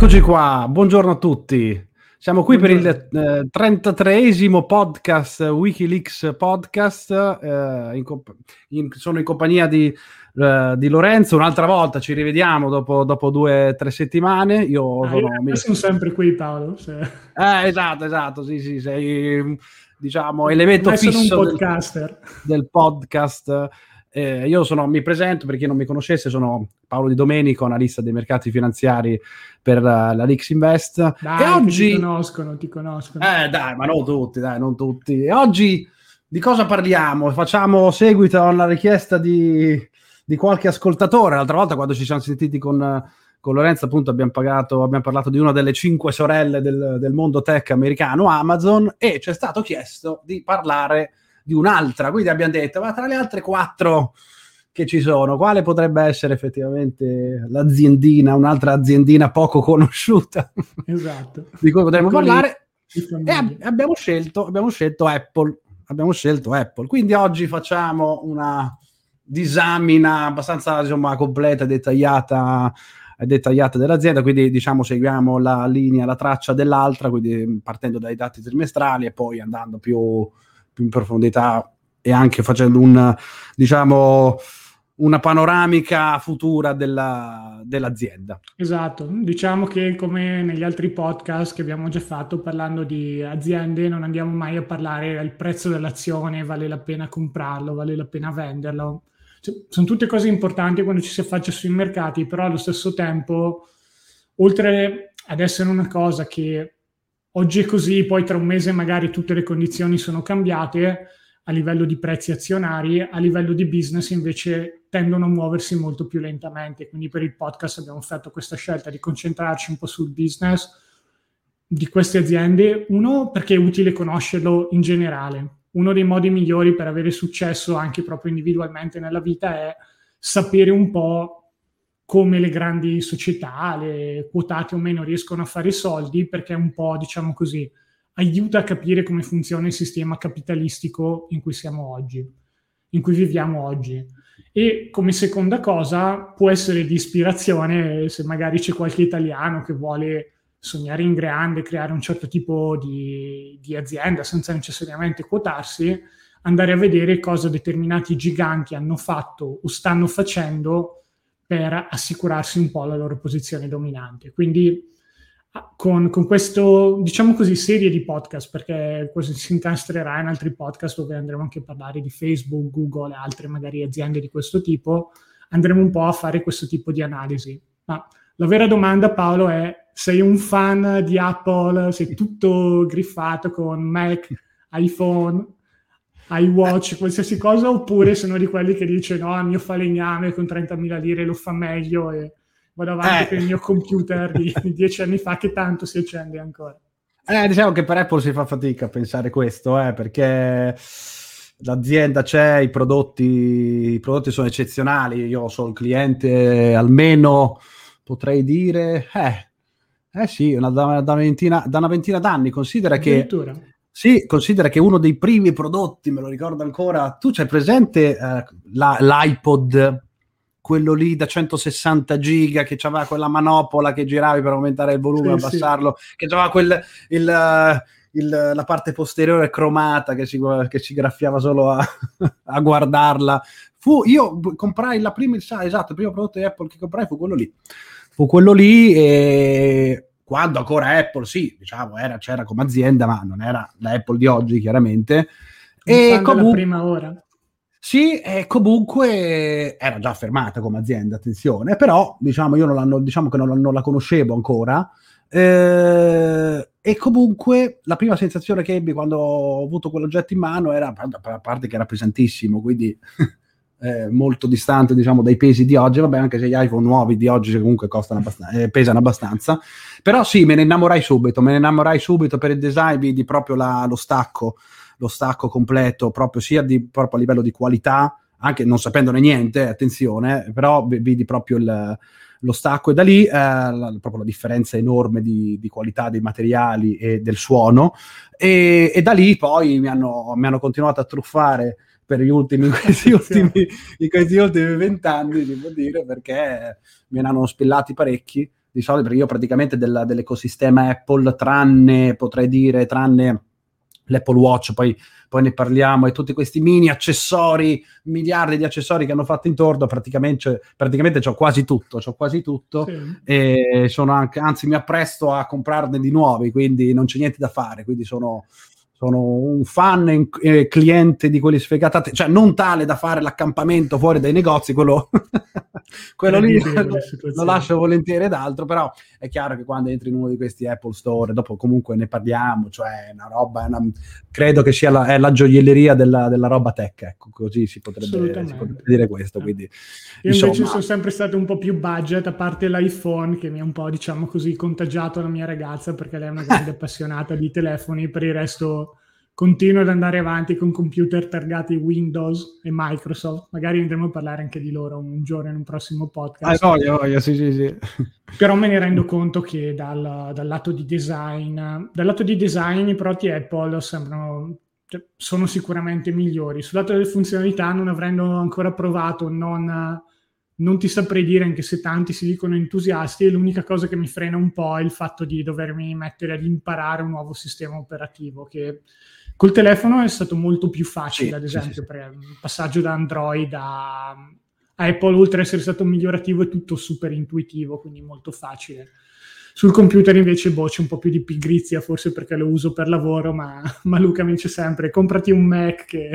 Eccoci qua, buongiorno a tutti. Siamo qui per il eh, 33esimo podcast Wikileaks podcast. Eh, in comp- in, sono in compagnia di, eh, di, Lorenzo. Un'altra volta ci rivediamo dopo, dopo due o tre settimane. Io, ah, sono, io sono sempre qui, Paolo. Se... Eh, esatto, esatto. Sì, sì, sei diciamo elemento fisso del, del podcast. Eh, io sono, mi presento per chi non mi conoscesse, sono Paolo Di Domenico, analista dei mercati finanziari per uh, la Lix Invest. Dai, e oggi... ti conoscono, ti conoscono. Eh dai, ma non tutti, dai, non tutti. E oggi di cosa parliamo? Facciamo seguito alla richiesta di, di qualche ascoltatore. L'altra volta quando ci siamo sentiti con, con Lorenzo appunto abbiamo, pagato, abbiamo parlato di una delle cinque sorelle del, del mondo tech americano, Amazon, e ci è stato chiesto di parlare di un'altra. Quindi abbiamo detto, ma tra le altre quattro che ci sono, quale potrebbe essere effettivamente l'aziendina, un'altra aziendina poco conosciuta esatto. di cui potremmo parlare? E ab- abbiamo, scelto, abbiamo scelto Apple. Abbiamo scelto Apple. Quindi oggi facciamo una disamina abbastanza insomma, completa e dettagliata dettagliata dell'azienda, quindi diciamo seguiamo la linea, la traccia dell'altra, quindi partendo dai dati trimestrali e poi andando più, più in profondità e anche facendo un, diciamo, una panoramica futura della, dell'azienda. Esatto, diciamo che come negli altri podcast che abbiamo già fatto parlando di aziende non andiamo mai a parlare del prezzo dell'azione, vale la pena comprarlo, vale la pena venderlo. Cioè, sono tutte cose importanti quando ci si affaccia sui mercati, però allo stesso tempo, oltre ad essere una cosa che oggi è così, poi tra un mese magari tutte le condizioni sono cambiate a livello di prezzi azionari, a livello di business invece tendono a muoversi molto più lentamente. Quindi per il podcast abbiamo fatto questa scelta di concentrarci un po' sul business di queste aziende. Uno, perché è utile conoscerlo in generale. Uno dei modi migliori per avere successo anche proprio individualmente nella vita è sapere un po' come le grandi società, le quotate o meno, riescono a fare soldi, perché un po', diciamo così, aiuta a capire come funziona il sistema capitalistico in cui siamo oggi, in cui viviamo oggi. E come seconda cosa può essere di ispirazione se magari c'è qualche italiano che vuole sognare in grande, creare un certo tipo di, di azienda senza necessariamente quotarsi, andare a vedere cosa determinati giganti hanno fatto o stanno facendo per assicurarsi un po' la loro posizione dominante. Quindi ah, con, con questo, diciamo così, serie di podcast, perché questo si incastrerà in altri podcast dove andremo anche a parlare di Facebook, Google e altre magari aziende di questo tipo, andremo un po' a fare questo tipo di analisi. Ma la vera domanda, Paolo, è sei un fan di Apple, sei tutto griffato con Mac, iPhone, iWatch, qualsiasi cosa, oppure sono di quelli che dice no, il mio falegname con 30.000 lire lo fa meglio e vado avanti eh. con il mio computer di, dieci anni fa che tanto si accende ancora. Eh, diciamo che per Apple si fa fatica a pensare questo, eh, perché l'azienda c'è, i prodotti, i prodotti sono eccezionali, io sono il cliente almeno, potrei dire, eh, eh sì, una, da, da, ventina, da, una ventina d'anni, considera che sì, considera che uno dei primi prodotti, me lo ricordo ancora, tu c'hai presente eh, la, l'iPod, quello lì da 160 giga che aveva quella manopola che giravi per aumentare il volume, sì, abbassarlo, sì. che aveva quel, il, il, la parte posteriore cromata che si, che si graffiava solo a, a, guardarla. Fu, io comprai la prima, esatto, il primo prodotto di Apple che comprai fu quello lì. Fu quello lì e quando ancora Apple, sì, diciamo, era, c'era come azienda, ma non era la Apple di oggi, chiaramente. E comunque, prima ora. Sì, e comunque era già fermata come azienda, attenzione, però diciamo, io non, diciamo che non, non, la conoscevo ancora. Eh, e comunque la prima sensazione che ebbi quando ho avuto quell'oggetto in mano era, a parte che era pesantissimo, quindi eh, molto distante diciamo dai pesi di oggi, vabbè anche se gli iPhone nuovi di oggi comunque costano abbastanza, eh, pesano abbastanza, però sì, me ne innamorai subito, me ne innamorai subito per il design, vidi proprio la, lo stacco, lo stacco completo, proprio sia di, proprio a livello di qualità, anche non sapendone niente, attenzione, però vidi proprio il, lo stacco. E da lì eh, la, proprio la differenza enorme di, di, qualità dei materiali e del suono. E, e da lì poi mi hanno, mi hanno continuato a truffare per gli ultimi, in questi ultimi, in questi ultimi vent'anni, devo dire, perché me ne hanno spillati parecchi di soldi, perché io praticamente della, dell'ecosistema Apple, tranne, potrei dire, tranne l'Apple Watch, poi, poi, ne parliamo, e tutti questi mini accessori, miliardi di accessori che hanno fatto intorno, praticamente, praticamente ho quasi tutto, ho quasi tutto, sì. e sono anche, anzi mi appresto a comprarne di nuovi, quindi non c'è niente da fare, quindi sono sono un fan e eh, cliente di quelli sfegatati, cioè non tale da fare l'accampamento fuori dai negozi, quello, quello lì lo, lo, lascio volentieri ed altro, però è chiaro che quando entri in uno di questi Apple Store, dopo comunque ne parliamo, cioè una roba, una, credo che sia la, è la gioielleria della, della, roba tech, ecco, così si potrebbe, si potrebbe dire questo. Quindi, Io insomma, invece sono sempre stato un po' più budget, a parte l'iPhone che mi ha un po', diciamo così, contagiato la mia ragazza perché lei è una grande appassionata di telefoni, per il resto continuo ad andare avanti con computer targati Windows e Microsoft. Magari andremo a parlare anche di loro un giorno in un prossimo podcast. Ah, voglio, voglio, sì, sì, sì. Però me ne rendo conto che dal, dal, lato di design, dal lato di design i prodotti Apple sembrano, cioè, sono sicuramente migliori. Sul lato delle funzionalità, non avrendo ancora provato, non, non ti saprei dire anche se tanti si dicono entusiasti e l'unica cosa che mi frena un po' è il fatto di dovermi mettere ad imparare un nuovo sistema operativo che Col telefono è stato molto più facile, sì, ad esempio, sì, per il passaggio da Android a, Apple, oltre ad essere stato migliorativo, è tutto super intuitivo, quindi molto facile. Sul computer invece boh, c'è un po' più di pigrizia, forse perché lo uso per lavoro, ma, ma Luca mi dice sempre comprati un Mac che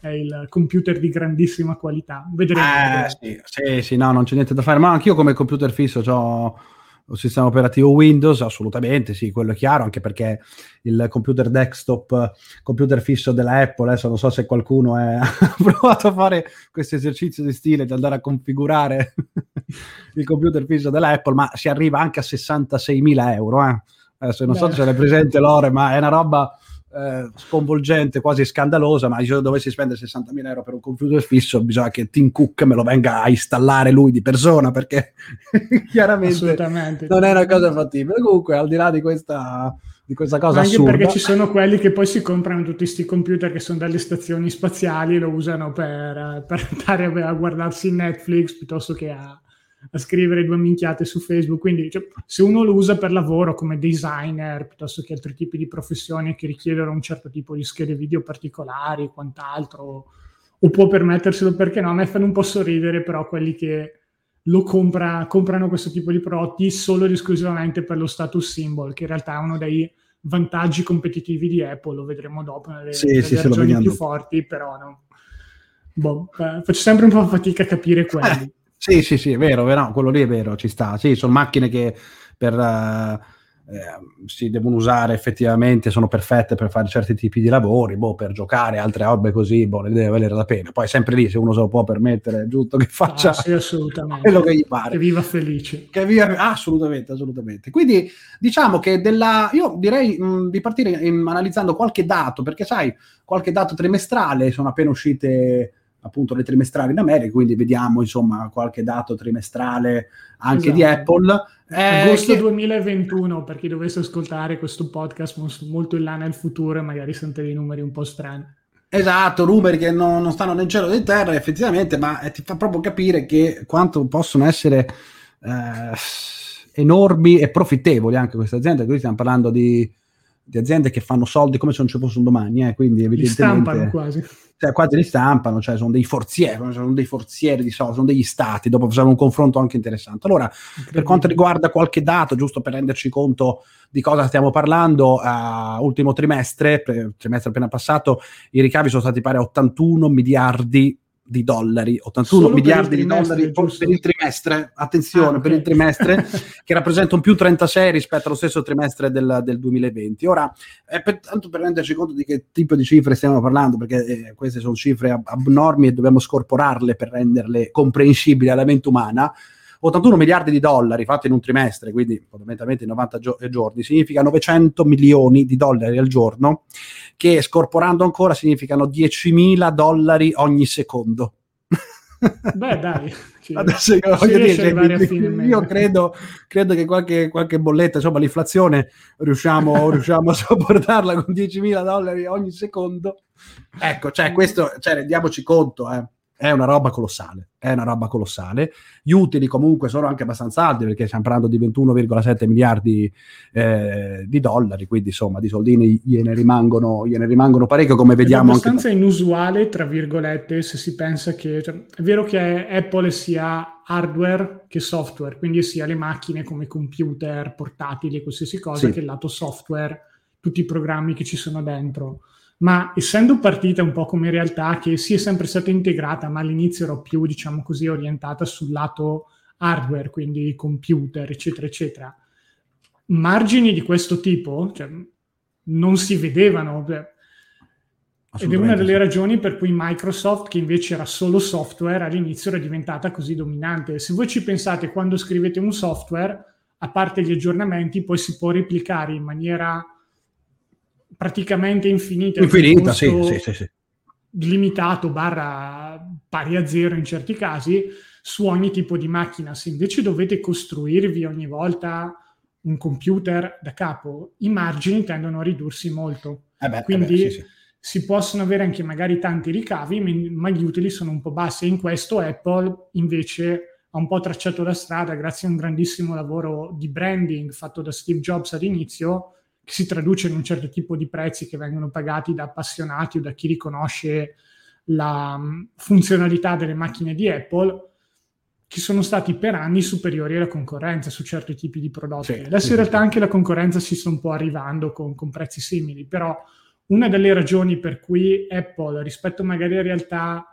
è il computer di grandissima qualità. Vedremo. Eh, sì, sì, sì, no, non c'è niente da fare, ma anch'io come computer fisso ho un sistema operativo Windows, assolutamente sì, quello è chiaro, anche perché il computer desktop, computer fisso della Apple, adesso non so se qualcuno ha provato a fare questo esercizio di stile di andare a configurare il computer fisso della Apple, ma si arriva anche a 66.000 euro. Eh. Adesso non Beh. so se l'è presente Lore, ma è una roba eh, sconvolgente, quasi scandalosa, ma se io dovessi spendere 60.000 euro per un computer fisso, bisogna che Tim Cook me lo venga a installare lui di persona, perché chiaramente non è una cosa fattibile. Comunque, al di là di questa, di questa cosa Anche assurda. perché ci sono quelli che poi si comprano tutti questi computer che sono dalle stazioni spaziali e lo usano per, per andare a guardarsi Netflix piuttosto che a a scrivere due minchiate su Facebook. Quindi, cioè, se uno lo usa per lavoro come designer piuttosto che altri tipi di professioni che richiedono un certo tipo di schede video particolari e quant'altro, o può permetterselo perché no, a me fanno un po' sorridere, però quelli che lo compra, comprano questo tipo di prodotti solo ed esclusivamente per lo status symbol, che in realtà è uno dei vantaggi competitivi di Apple, lo vedremo dopo nelle, sì, nelle sì, ragioni più forti, però no. Boh, eh, faccio sempre un po' fatica a capire quelli. Sì, sì, sì, è vero, vero, quello lì è vero, ci sta. Sì, sono macchine che per, uh, eh, si devono usare effettivamente, sono perfette per fare certi tipi di lavori, boh, per giocare, altre robe così, boh, ne deve valere la pena. Poi sempre lì, se uno se lo può permettere, è giusto che faccia ah, sì, assolutamente. quello che gli pare. Che viva felice. Che viva, assolutamente, assolutamente. Quindi diciamo che della, io direi mh, di partire in, analizzando qualche dato, perché sai, qualche dato trimestrale, sono appena uscite appunto le trimestrali in America, quindi vediamo insomma qualche dato trimestrale anche esatto. di Apple. Eh, Agosto che... 2021, per chi dovesse ascoltare questo podcast molto in là nel futuro e magari sente dei numeri un po' strani. Esatto, numeri che non, non stanno nel cielo né in terra effettivamente, ma eh, ti fa proprio capire che quanto possono essere eh, enormi e profittevoli anche queste aziende, qui stiamo parlando di, di aziende che fanno soldi come se non ci fosse un domani, eh, quindi evidentemente... Li stampano quasi cioè, quasi li stampano, cioè sono dei forzieri, sono dei forzieri di soldi, sono degli stati, dopo facciamo un confronto anche interessante. Allora, per quanto riguarda qualche dato, giusto per renderci conto di cosa stiamo parlando, uh, ultimo trimestre, trimestre appena passato, i ricavi sono stati pari a 81 miliardi di dollari, 81 Solo miliardi di dollari giusto? per il trimestre, attenzione, ah, okay. per il trimestre, che rappresenta un più 36 rispetto allo stesso trimestre del, del 2020. Ora, è per, tanto per renderci conto di che tipo di cifre stiamo parlando, perché eh, queste sono cifre ab- abnormi e dobbiamo scorporarle per renderle comprensibili alla mente umana, 81 miliardi di dollari fatti in un trimestre, quindi fondamentalmente in 90 gio- giorni, significa 900 milioni di dollari al giorno, che scorporando ancora significano 10.000 dollari ogni secondo. Beh, dai. Adesso io, dire, io, io credo, credo, che qualche, qualche, bolletta, insomma, l'inflazione riusciamo, riusciamo a sopportarla con 10.000 dollari ogni secondo. Ecco, cioè, questo, cioè, rendiamoci conto, eh è una roba colossale, è una roba colossale. Gli utili comunque sono anche abbastanza alti perché stiamo parlando di 21,7 miliardi eh, di dollari, quindi insomma di soldini gliene rimangono, gliene rimangono parecchio come vediamo. È abbastanza anche... inusuale, tra virgolette, se si pensa che... Cioè, è vero che Apple sia hardware che software, quindi sia le macchine come computer, portatili, qualsiasi cosa, sì. che il lato software, tutti i programmi che ci sono dentro ma essendo partita un po' come realtà che sì è sempre stata integrata, ma all'inizio ero più, diciamo così, orientata sul lato hardware, quindi computer, eccetera, eccetera, margini di questo tipo cioè, non si vedevano. Ed è una delle ragioni per cui Microsoft, che invece era solo software, all'inizio era diventata così dominante. Se voi ci pensate, quando scrivete un software, a parte gli aggiornamenti, poi si può replicare in maniera praticamente infinita. Infinita, sì, sì, sì. Limitato barra pari a zero in certi casi su ogni tipo di macchina. Se invece dovete costruirvi ogni volta un computer da capo, i margini tendono a ridursi molto. Eh beh, Quindi eh beh, si possono avere anche magari tanti ricavi, ma gli utili sono un po' bassi. E in questo Apple invece ha un po' tracciato la strada grazie a un grandissimo lavoro di branding fatto da Steve Jobs all'inizio si traduce in un certo tipo di prezzi che vengono pagati da appassionati o da chi riconosce la mm, funzionalità delle macchine di Apple, che sono stati per anni superiori alla concorrenza su certi tipi di prodotti. Sì, Adesso sì, in realtà sì. anche la concorrenza si sta un po' arrivando con, con prezzi simili, però una delle ragioni per cui Apple rispetto magari a realtà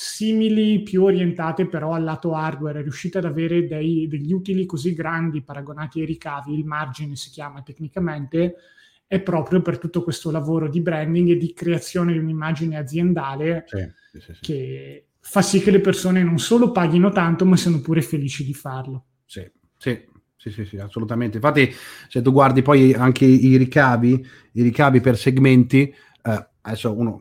simili, più orientate però al lato hardware, è riuscita ad avere dei, degli utili così grandi paragonati ai ricavi, il margine si chiama tecnicamente, è proprio per tutto questo lavoro di branding e di creazione di un'immagine aziendale sì, sì, sì, che fa sì che le persone non solo paghino tanto, ma siano pure felici di farlo. Sì, sì. Sì, sì, sì, assolutamente. Infatti, se tu guardi poi anche i ricavi, i ricavi per segmenti, eh, adesso uno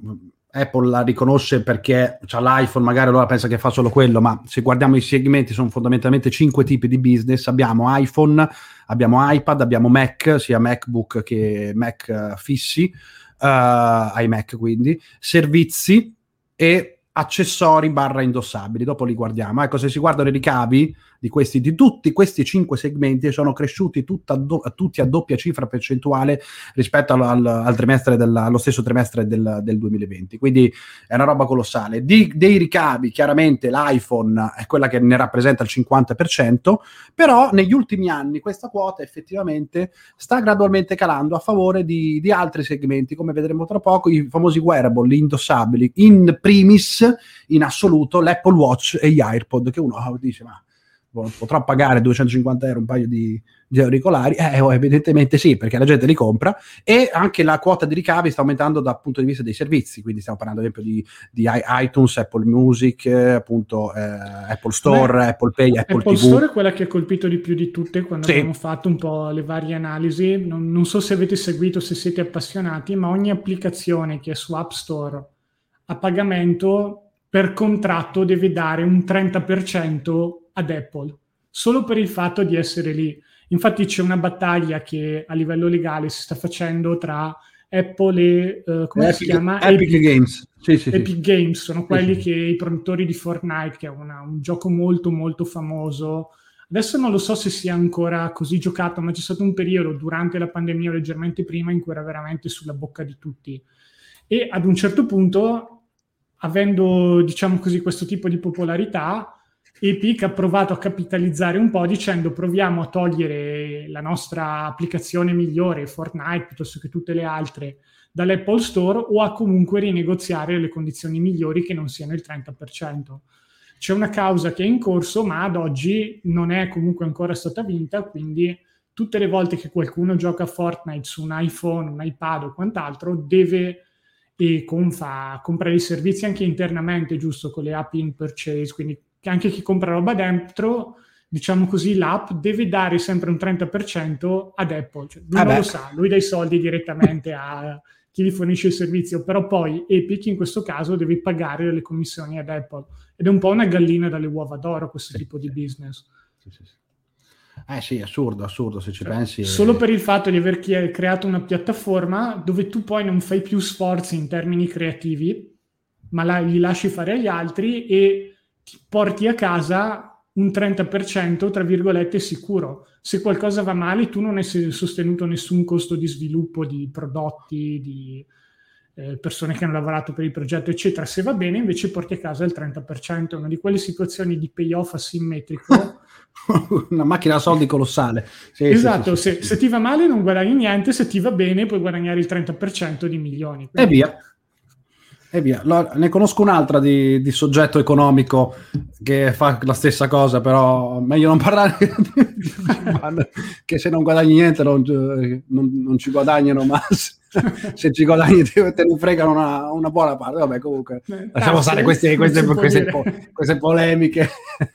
Apple la riconosce perché ha l'iPhone, magari allora pensa che fa solo quello, ma se guardiamo i segmenti sono fondamentalmente cinque tipi di business. Abbiamo iPhone, abbiamo iPad, abbiamo Mac, sia MacBook che Mac uh, fissi, uh, iMac quindi, servizi e accessori barra indossabili. Dopo li guardiamo. Ecco, se si guardano i ricavi, di, questi, di tutti questi cinque segmenti sono cresciuti do, tutti a doppia cifra percentuale rispetto al, al, al trimestre del, allo stesso trimestre del, del, 2020. Quindi è una roba colossale. Di, dei ricavi, chiaramente l'iPhone è quella che ne rappresenta il 50%, però negli ultimi anni questa quota effettivamente sta gradualmente calando a favore di, di altri segmenti, come vedremo tra poco, i famosi wearable, gli indossabili, in primis in assoluto l'Apple Watch e gli AirPod, che uno dice ma potrò pagare 250 euro un paio di, di auricolari? Eh, oh, evidentemente sì, perché la gente li compra e anche la quota di ricavi sta aumentando dal punto di vista dei servizi, quindi stiamo parlando ad esempio di, di iTunes, Apple Music, appunto eh, Apple Store, Beh, Apple Pay, Apple, Apple TV. Store è quella che ha colpito di più di tutte quando sì. abbiamo fatto un po' le varie analisi. Non, non so se avete seguito, se siete appassionati, ma ogni applicazione che è su App Store a pagamento per contratto deve dare un 30% ad Apple, solo per il fatto di essere lì. Infatti c'è una battaglia che a livello legale si sta facendo tra Apple e uh, come Epic, si chiama? Epic, Epic Games. Sì, sì, Epic sì. Games sono quelli che i produttori di Fortnite, che è una, un gioco molto molto famoso. Adesso non lo so se sia ancora così giocato, ma c'è stato un periodo durante la pandemia o leggermente prima in cui era veramente sulla bocca di tutti. E ad un certo punto, avendo diciamo così questo tipo di popolarità, Epic ha provato a capitalizzare un po' dicendo proviamo a togliere la nostra applicazione migliore, Fortnite piuttosto che tutte le altre, dall'Apple Store o a comunque rinegoziare le condizioni migliori che non siano il 30%. C'è una causa che è in corso, ma ad oggi non è comunque ancora stata vinta, quindi tutte le volte che qualcuno gioca a Fortnite su un iPhone, un iPad o quant'altro, deve e confa, compra i servizi anche internamente, giusto, con le app in purchase, quindi che anche chi compra roba dentro, diciamo così, l'app deve dare sempre un 30% ad Apple. Cioè, lui ah non beh. lo sa, lui dà i soldi direttamente a chi gli fornisce il servizio, però poi Epic in questo caso deve pagare le commissioni ad Apple. Ed è un po' una gallina dalle uova d'oro questo sì, tipo sì. di business. Sì, sì, eh sì, assurdo, assurdo se ci cioè, pensi. Solo per il fatto di aver creato una piattaforma dove tu poi non fai più sforzi in termini creativi, ma la, gli lasci fare agli altri e porti a casa un 30% tra virgolette sicuro. Se qualcosa va male, tu non hai sostenuto nessun costo di sviluppo di prodotti, di eh, persone che hanno lavorato per il progetto, eccetera. Se va bene, invece porti a casa il 30%. È una di quelle situazioni di payoff asimmetrico. una macchina a soldi colossale. Sì, esatto, sì, sì, se, se, ti va male non guadagni niente, se ti va bene puoi guadagnare il 30% di milioni. Quindi... E via e via. ne conosco un'altra di, di, soggetto economico che fa la stessa cosa, però meglio non parlare che se non guadagni niente non, non, non ci guadagnano, ma se, se ci guadagni te, te ne fregano una, una, buona parte. Vabbè, comunque eh, lasciamo stare queste, queste, queste, po- queste polemiche.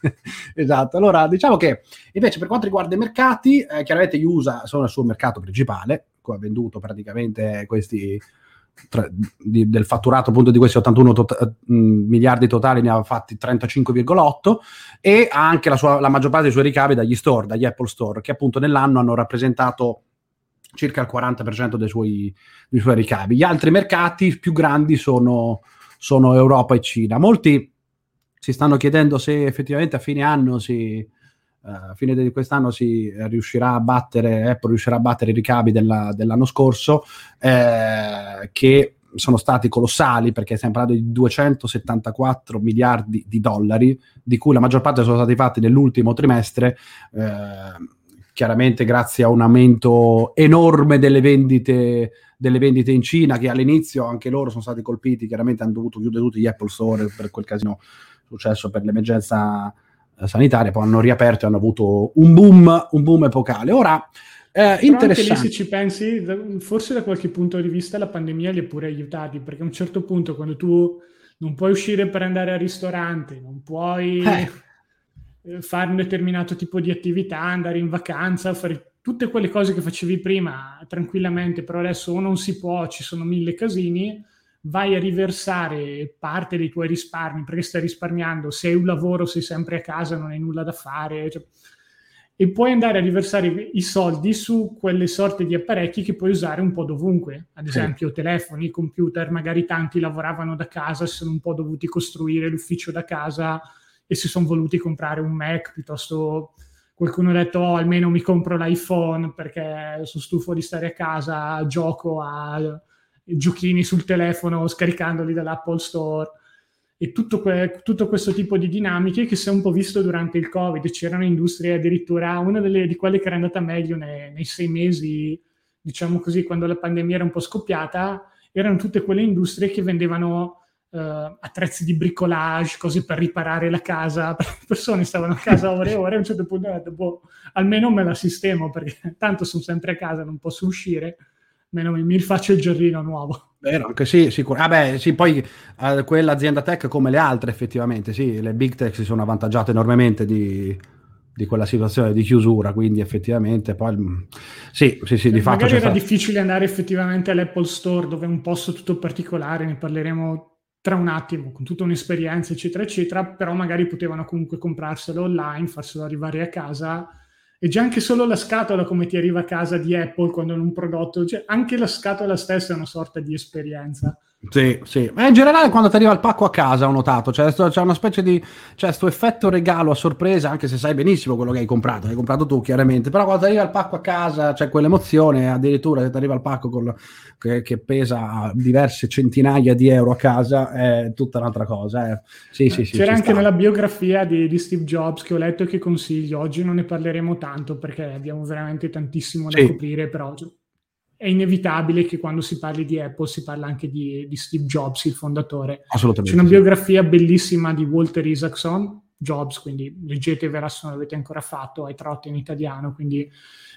esatto. Allora, diciamo che invece per quanto riguarda i mercati, eh, chiaramente USA sono il suo mercato principale, ha venduto praticamente questi tra, di, del fatturato appunto di questi 81 to- mm, miliardi totali ne ha fatti 35,8 e ha anche la, sua, la maggior parte dei suoi ricavi dagli store, dagli Apple Store, che appunto nell'anno hanno rappresentato circa il 40% dei suoi, dei suoi ricavi. Gli altri mercati più grandi sono, sono Europa e Cina. Molti si stanno chiedendo se effettivamente a fine anno si, a fine di quest'anno si riuscirà a battere, Apple riuscirà a battere i ricavi della, dell'anno scorso, eh, che sono stati colossali perché stiamo parlando di 274 miliardi di dollari, di cui la maggior parte sono stati fatti nell'ultimo trimestre, eh, chiaramente grazie a un aumento enorme delle vendite, delle vendite in Cina, che all'inizio anche loro sono stati colpiti, chiaramente hanno dovuto chiudere tutti gli Apple Store per quel casino successo per l'emergenza sanitaria, poi hanno riaperto e hanno avuto un boom, un boom epocale. Ora, eh, interessante. Lì, se ci pensi, forse da qualche punto di vista la pandemia li ha pure aiutati, perché a un certo punto quando tu non puoi uscire per andare al ristorante, non puoi eh. eh. fare un determinato tipo di attività, andare in vacanza, fare tutte quelle cose che facevi prima tranquillamente, però adesso o non si può, ci sono mille casini, vai a riversare parte dei tuoi risparmi perché stai risparmiando, se hai un lavoro, sei sempre a casa, non hai nulla da fare. Cioè, e puoi andare a riversare i soldi su quelle sorte di apparecchi che puoi usare un po' dovunque, ad esempio sì. telefoni, computer, magari tanti lavoravano da casa, si sono un po' dovuti costruire l'ufficio da casa e si sono voluti comprare un Mac piuttosto qualcuno ha detto oh, almeno mi compro l'iPhone perché sono stufo di stare a casa, gioco a giochini sul telefono scaricandoli dall'Apple Store e tutto, que- tutto, questo tipo di dinamiche che si è un po' visto durante il Covid. C'erano industrie addirittura, una delle, di quelle che era andata meglio nei, nei sei mesi, diciamo così, quando la pandemia era un po' scoppiata, erano tutte quelle industrie che vendevano Uh, attrezzi di bricolage, cose per riparare la casa. Le persone stavano a casa ore e ore. A un certo punto ho detto, boh, almeno me la sistemo perché tanto sono sempre a casa, non posso uscire meno mi, rifaccio il giardino nuovo. Vero, anche sì, sicuro. Ah beh, sì, poi eh, quell'azienda tech come le altre effettivamente, sì, le big tech si sono avvantaggiate enormemente di, di quella situazione di chiusura, quindi effettivamente poi mm, sì, sì, sì, di eh, fatto magari era difficile andare effettivamente all'Apple Store dove è un posto tutto particolare, ne parleremo tra un attimo, con tutta un'esperienza, eccetera, eccetera, però magari potevano comunque comprarselo online, farselo arrivare a casa e già anche solo la scatola come ti arriva a casa di Apple quando è un prodotto, cioè anche la scatola stessa è una sorta di esperienza. Sì, sì. Ma in generale quando ti arriva il pacco a casa ho notato, cioè c'è una specie di, cioè sto effetto regalo a sorpresa, anche se sai benissimo quello che hai comprato, hai comprato tu chiaramente, però quando ti arriva il pacco a casa c'è quell'emozione, addirittura se ti arriva il pacco con, che, che, pesa diverse centinaia di euro a casa, è tutta un'altra cosa. Eh. Sì, sì, sì, C'era anche sta. nella biografia di, di, Steve Jobs che ho letto e che consiglio, oggi non ne parleremo tanto perché abbiamo veramente tantissimo da coprire, però è inevitabile che quando si parli di Apple si parla anche di, di Steve Jobs, il fondatore. Assolutamente. C'è una biografia bellissima di Walter Isaacson, Jobs, quindi leggetevela se non l'avete ancora fatto, hai tratto in italiano, quindi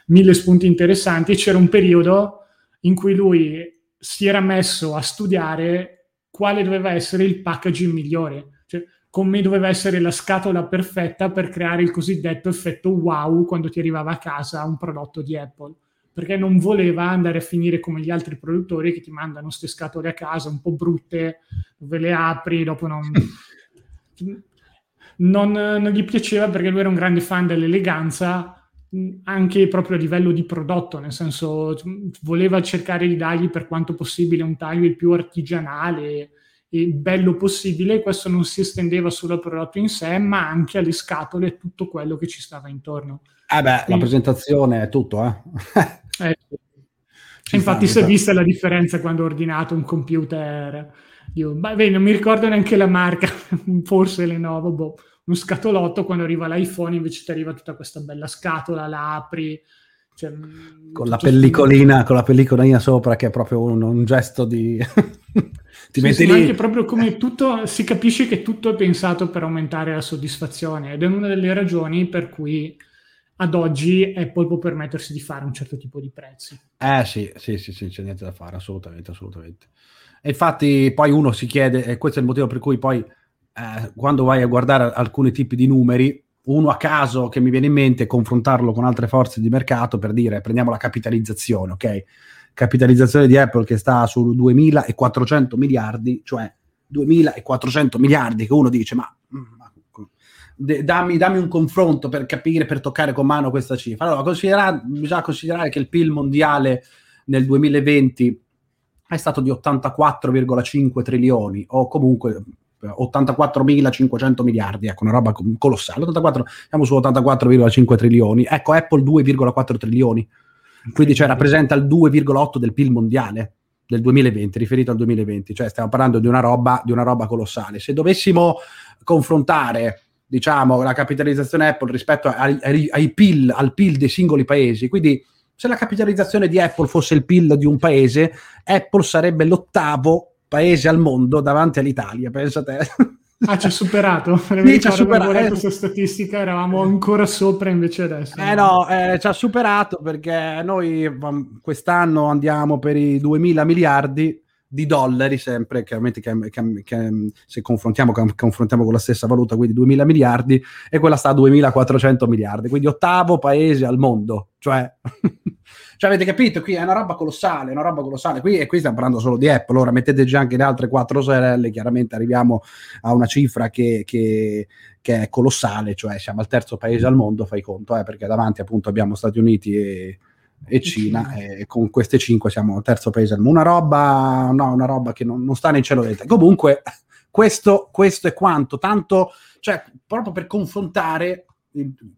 mille spunti interessanti. C'era un periodo in cui lui si era messo a studiare quale doveva essere il packaging migliore, cioè come doveva essere la scatola perfetta per creare il cosiddetto effetto wow quando ti arrivava a casa un prodotto di Apple perché non voleva andare a finire come gli altri produttori che ti mandano queste scatole a casa un po' brutte, dove le apri, dopo non... non, non gli piaceva perché lui era un grande fan dell'eleganza, anche proprio a livello di prodotto, nel senso voleva cercare di dargli per quanto possibile un taglio il più artigianale bello possibile, questo non si estendeva solo al prodotto in sé, ma anche alle scatole e tutto quello che ci stava intorno. Eh beh, Quindi, la presentazione è tutto, eh. eh infatti si è vista la differenza quando ho ordinato un computer. Io, beh, non mi ricordo neanche la marca, forse Lenovo, boh, uno scatolotto, quando arriva l'iPhone invece ti arriva tutta questa bella scatola, la apri, cioè, mm, con, la pellicolina, con la pellicolina sopra che è proprio un, un gesto di... Ti metti sì, lì. Anche proprio come tutto, si capisce che tutto è pensato per aumentare la soddisfazione ed è una delle ragioni per cui ad oggi Apple può permettersi di fare un certo tipo di prezzi. Eh sì, sì, sì, sì, c'è niente da fare, assolutamente, assolutamente. E infatti poi uno si chiede, e questo è il motivo per cui poi eh, quando vai a guardare alcuni tipi di numeri, uno a caso che mi viene in mente è confrontarlo con altre forze di mercato per dire prendiamo la capitalizzazione, ok? Capitalizzazione di Apple che sta su 2400 miliardi, cioè 2400 miliardi che uno dice ma, ma dammi, dammi, un confronto per capire, per toccare con mano questa cifra. Allora, bisogna considerare che il PIL mondiale nel 2020 è stato di 84,5 trilioni o comunque 84.500 miliardi, ecco, una roba colossale. 84, siamo su 84,5 trilioni. Ecco, Apple 2,4 trilioni. Quindi cioè, rappresenta il 2,8 del PIL mondiale del 2020, riferito al 2020. Cioè, stiamo parlando di una roba, di una roba colossale. Se dovessimo confrontare diciamo, la capitalizzazione Apple rispetto ai, ai, ai PIL, al PIL dei singoli paesi, quindi se la capitalizzazione di Apple fosse il PIL di un paese, Apple sarebbe l'ottavo paese al mondo davanti all'Italia, pensa te. Ah, ci ha superato. Sì, ci ha superato. Eh. questa statistica, eravamo ancora sopra invece adesso. Eh no, eh, ci ha superato perché noi quest'anno andiamo per i 2000 miliardi di dollari sempre, chiaramente che, che, che se confrontiamo, confrontiamo, con la stessa valuta, quindi 2000 miliardi, e quella sta a 2400 miliardi, quindi ottavo paese al mondo, cioè, cioè avete capito, qui è una roba colossale, una roba colossale, qui, e qui stiamo parlando solo di Apple, ora metteteci anche le altre quattro sorelle, chiaramente arriviamo a una cifra che, che è colossale, cioè siamo al terzo paese al mondo, fai conto, eh, perché davanti appunto abbiamo Stati Uniti e e Cina, e con queste cinque siamo al terzo paese al mondo. Una roba, no, una roba che non, non sta nel cielo del Comunque, questo, questo è quanto, tanto, cioè, proprio per confrontare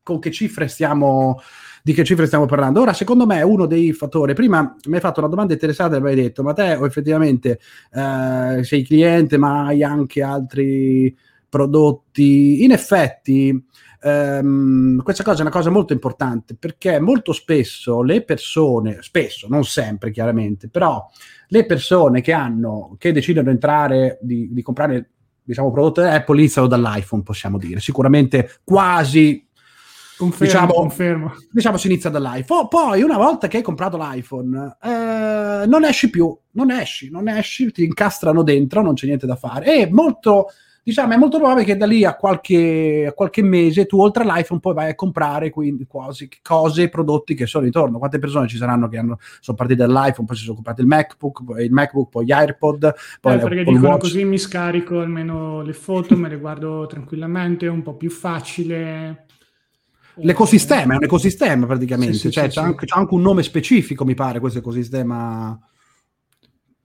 con che cifre stiamo di che cifre stiamo parlando. Ora, secondo me, uno dei fattori, prima mi hai fatto una domanda interessante e mi hai detto, ma te effettivamente eh, sei cliente, ma hai anche altri prodotti. In effetti, Um, questa cosa è una cosa molto importante perché molto spesso le persone, spesso, non sempre chiaramente, però le persone che hanno, che decidono di entrare, di, di comprare diciamo prodotto Apple iniziano dall'iPhone, possiamo dire, sicuramente quasi Confermo, diciamo, confermo. diciamo si inizia dall'iPhone. Poi, una volta che hai comprato l'iPhone, eh, non esci più, non esci, non esci, ti incastrano dentro, non c'è niente da fare. E molto diciamo è molto probabile che da lì a qualche, a qualche mese tu oltre all'iPhone poi vai a comprare quindi quasi cose, prodotti che sono intorno. Quante persone ci saranno che hanno, sono partite dall'iPhone, poi si sono comprati il MacBook, poi il MacBook, poi gli AirPod. Poi eh, perché dicono Watch. così mi scarico almeno le foto, me le guardo tranquillamente, è un po' più facile. L'ecosistema è un ecosistema praticamente, sì, sì, cioè, sì, c'è, anche, c'è, anche, un nome specifico, mi pare, questo ecosistema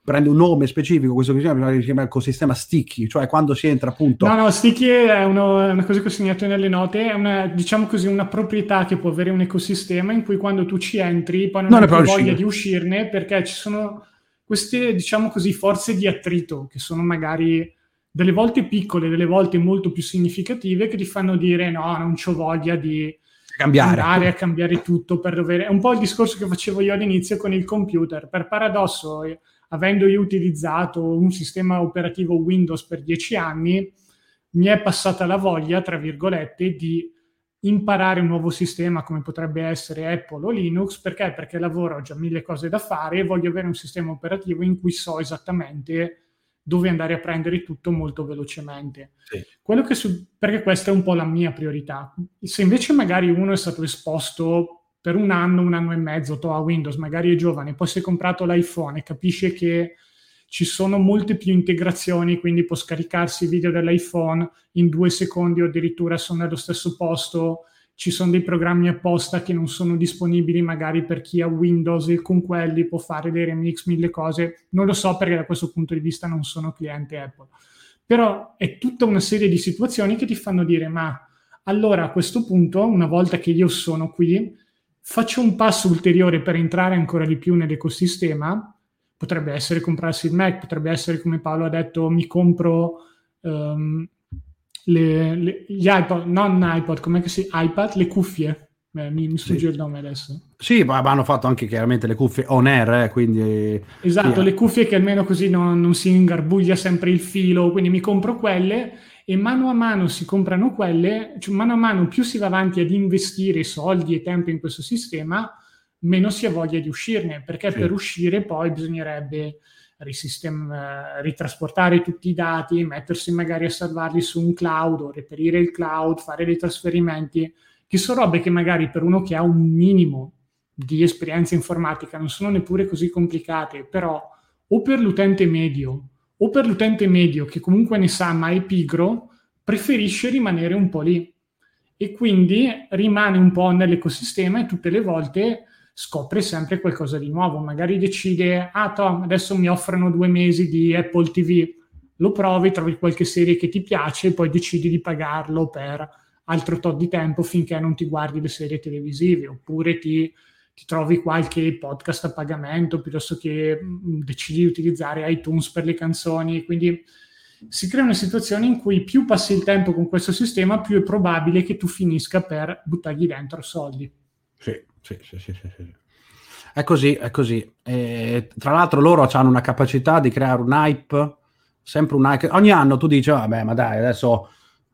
prende un nome specifico, questo si chiama ecosistema sticky, cioè quando si entra appunto... No, no, sticky è, uno, è una cosa che ho segnato nelle note, è una, diciamo così, una proprietà che può avere un ecosistema in cui quando tu ci entri poi non, non hai più voglia uscire. di uscirne perché ci sono queste, diciamo così, forze di attrito che sono magari delle volte piccole, delle volte molto più significative che ti fanno dire no, non ho voglia di cambiare. andare a cambiare tutto per dovere... È un po' il discorso che facevo io all'inizio con il computer. Per paradosso avendo io utilizzato un sistema operativo Windows per dieci anni, mi è passata la voglia, tra virgolette, di imparare un nuovo sistema come potrebbe essere Apple o Linux, perché? Perché lavoro, ho già mille cose da fare e voglio avere un sistema operativo in cui so esattamente dove andare a prendere tutto molto velocemente. Sì. Su- perché questa è un po' la mia priorità. Se invece magari uno è stato esposto per un anno, un anno e mezzo, to a Windows, magari è giovane, poi si è comprato l'iPhone e capisce che ci sono molte più integrazioni, quindi può scaricarsi i video dell'iPhone in due secondi o addirittura sono nello stesso posto ci sono dei programmi apposta che non sono disponibili magari per chi ha Windows e con quelli può fare dei remix, mille cose. Non lo so perché da questo punto di vista non sono cliente Apple. Però è tutta una serie di situazioni che ti fanno dire ma allora a questo punto, una volta che io sono qui, faccio un passo ulteriore per entrare ancora di più nell'ecosistema. Potrebbe essere comprarsi il Mac, potrebbe essere come Paolo ha detto, mi compro um, le, le, gli iPod, non iPod, come si iPad, le cuffie. Beh, mi, mi sfugge sì. il nome adesso. Sì, ma hanno fatto anche chiaramente le cuffie on air, eh, quindi... Esatto, yeah. le cuffie che almeno così non, non si ingarbuglia sempre il filo, quindi mi compro quelle e mano a mano si comprano quelle, cioè mano a mano più si va avanti ad investire soldi e tempo in questo sistema, meno si ha voglia di uscirne, perché sì. per uscire poi bisognerebbe risistem- ritrasportare tutti i dati, mettersi magari a salvarli su un cloud o reperire il cloud, fare dei trasferimenti, che sono robe che magari per uno che ha un minimo di esperienza informatica non sono neppure così complicate, però o per l'utente medio o per l'utente medio che comunque ne sa ma è pigro, preferisce rimanere un po' lì e quindi rimane un po' nell'ecosistema e tutte le volte scopre sempre qualcosa di nuovo. Magari decide, ah, Tom, adesso mi offrono due mesi di Apple TV, lo provi, trovi qualche serie che ti piace e poi decidi di pagarlo per altro tot di tempo finché non ti guardi le serie televisive oppure ti ti trovi qualche podcast a pagamento piuttosto che mm, decidi di utilizzare iTunes per le canzoni. Quindi si crea una situazione in cui più passi il tempo con questo sistema, più è probabile che tu finisca per buttargli dentro soldi. Sì, sì, sì, sì. sì. È così, è così. E, tra l'altro loro hanno una capacità di creare un hype, sempre un hype. Ogni anno tu dici, vabbè, ma dai, adesso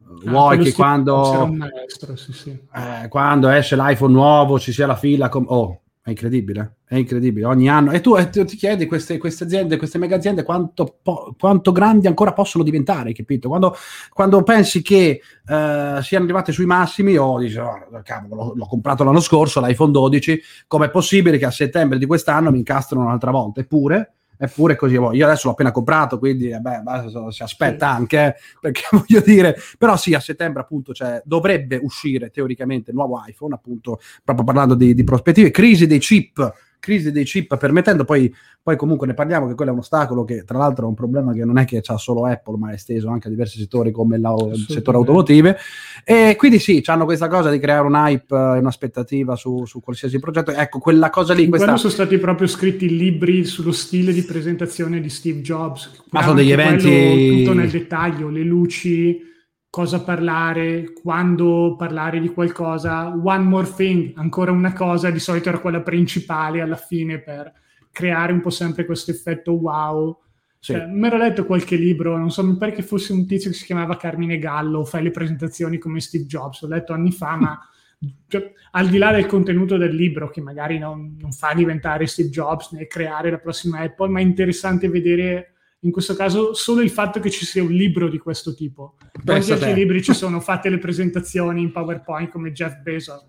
Ah, vuoi che quando, maestro, sì, sì. Eh, quando esce l'iPhone nuovo ci sia la fila com- oh è incredibile è incredibile ogni anno. E tu, e tu ti chiedi queste, queste, aziende queste mega aziende quanto, po- quanto, grandi ancora possono diventare capito? Quando, quando pensi che eh, siano arrivate sui massimi o oh, dici oh, cavolo l'ho, l'ho, comprato l'anno scorso l'iPhone 12 com'è possibile che a settembre di quest'anno mi incastrano un'altra volta? Eppure eppure così. Boh, io adesso l'ho appena comprato, quindi vabbè, si aspetta anche, eh, perché voglio dire, però sì, a settembre appunto cioè, dovrebbe uscire teoricamente il nuovo iPhone, appunto, proprio parlando di, di prospettive, crisi dei chip crisi dei chip permettendo, poi, poi, comunque ne parliamo che quello è un ostacolo che tra l'altro è un problema che non è che c'ha solo Apple ma è esteso anche a diversi settori come la, il settore automotive e quindi sì, hanno questa cosa di creare un hype e un'aspettativa su, su, qualsiasi progetto, ecco quella cosa lì. Questa... sono stati proprio scritti libri sullo stile di presentazione di Steve Jobs. Ma sono degli eventi... Tutto nel dettaglio, le luci cosa parlare, quando parlare di qualcosa. One more thing, ancora una cosa, di solito era quella principale alla fine per creare un po' sempre questo effetto wow. Sì. Cioè, mi ero letto qualche libro, non so, mi pare che fosse un tizio che si chiamava Carmine Gallo, fai le presentazioni come Steve Jobs, l'ho letto anni fa, ma cioè, al di là del contenuto del libro, che magari non, non fa diventare Steve Jobs né creare la prossima Apple, ma è interessante vedere in questo caso solo il fatto che ci sia un libro di questo tipo. Quanti altri libri ci sono fatte le presentazioni in PowerPoint come Jeff Bezos,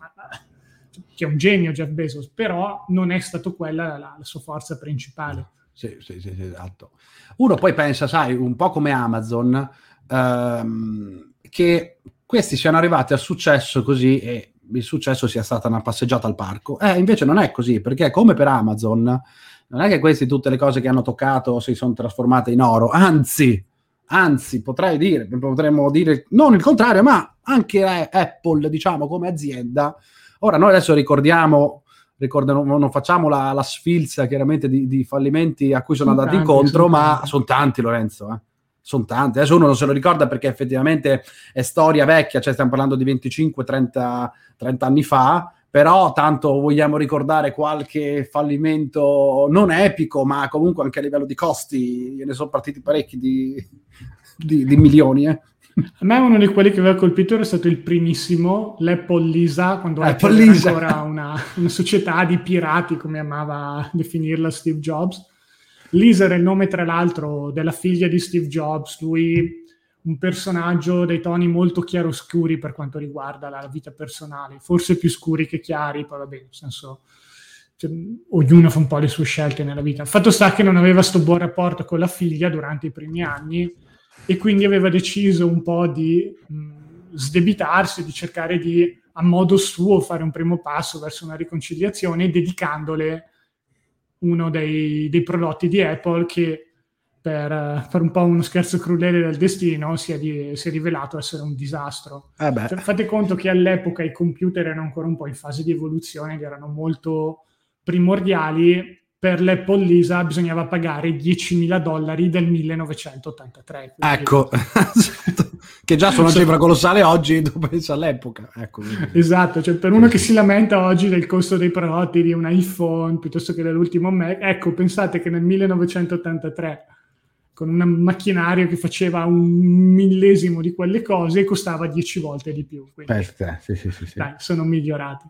che è un genio Jeff Bezos, però non è stato quella la, la sua forza principale. Sì, sì, sì, esatto. Uno poi pensa, sai, un po' come Amazon, ehm, che questi siano arrivati al successo così e il successo sia stata una passeggiata al parco. Eh, invece non è così, perché come per Amazon non è che queste tutte le cose che hanno toccato si sono trasformate in oro, anzi, anzi, potrei dire, potremmo dire non il contrario, ma anche Apple, diciamo, come azienda. Ora, noi adesso ricordiamo, ricordiamo non facciamo la, la sfilza chiaramente di, di, fallimenti a cui sono, sono andati tanti, incontro, sono ma tanti. sono tanti, Lorenzo. Eh. Sono tanti. Adesso uno non se lo ricorda perché effettivamente è storia vecchia, cioè stiamo parlando di 25-30 anni fa però tanto vogliamo ricordare qualche fallimento non epico, ma comunque anche a livello di costi, ne sono partiti parecchi di, di, di milioni. Eh. A me uno di quelli che aveva colpito era stato il primissimo, l'Apple Lisa, quando Apple, Apple Lisa. era ancora una, una, società di pirati, come amava definirla Steve Jobs. Lisa era il nome, tra l'altro, della figlia di Steve Jobs. Lui un personaggio dai toni molto chiaroscuri per quanto riguarda la vita personale, forse più scuri che chiari, poi vabbè, nel senso, cioè, ognuno fa un po' le sue scelte nella vita. Fatto sta che non aveva questo buon rapporto con la figlia durante i primi anni e quindi aveva deciso un po' di mh, sdebitarsi, di cercare di a modo suo fare un primo passo verso una riconciliazione dedicandole uno dei, dei prodotti di Apple che per, per, un po' uno scherzo crudele del destino si è, di, si è rivelato essere un disastro. Eh cioè, fate conto che all'epoca i computer erano ancora un po' in fase di evoluzione ed erano molto primordiali per l'Apple Lisa bisognava pagare 10.000 dollari del 1983. Ecco, che già sono una cifra colossale oggi, tu pensi all'epoca. Ecco. Esatto, cioè per uno che si lamenta oggi del costo dei prodotti di un iPhone piuttosto che dell'ultimo Mac, ecco, pensate che nel 1983 con un macchinario che faceva un millesimo di quelle cose costava 10 volte di più. Quindi, Beh, sì, sì, sì, dai, sono migliorati.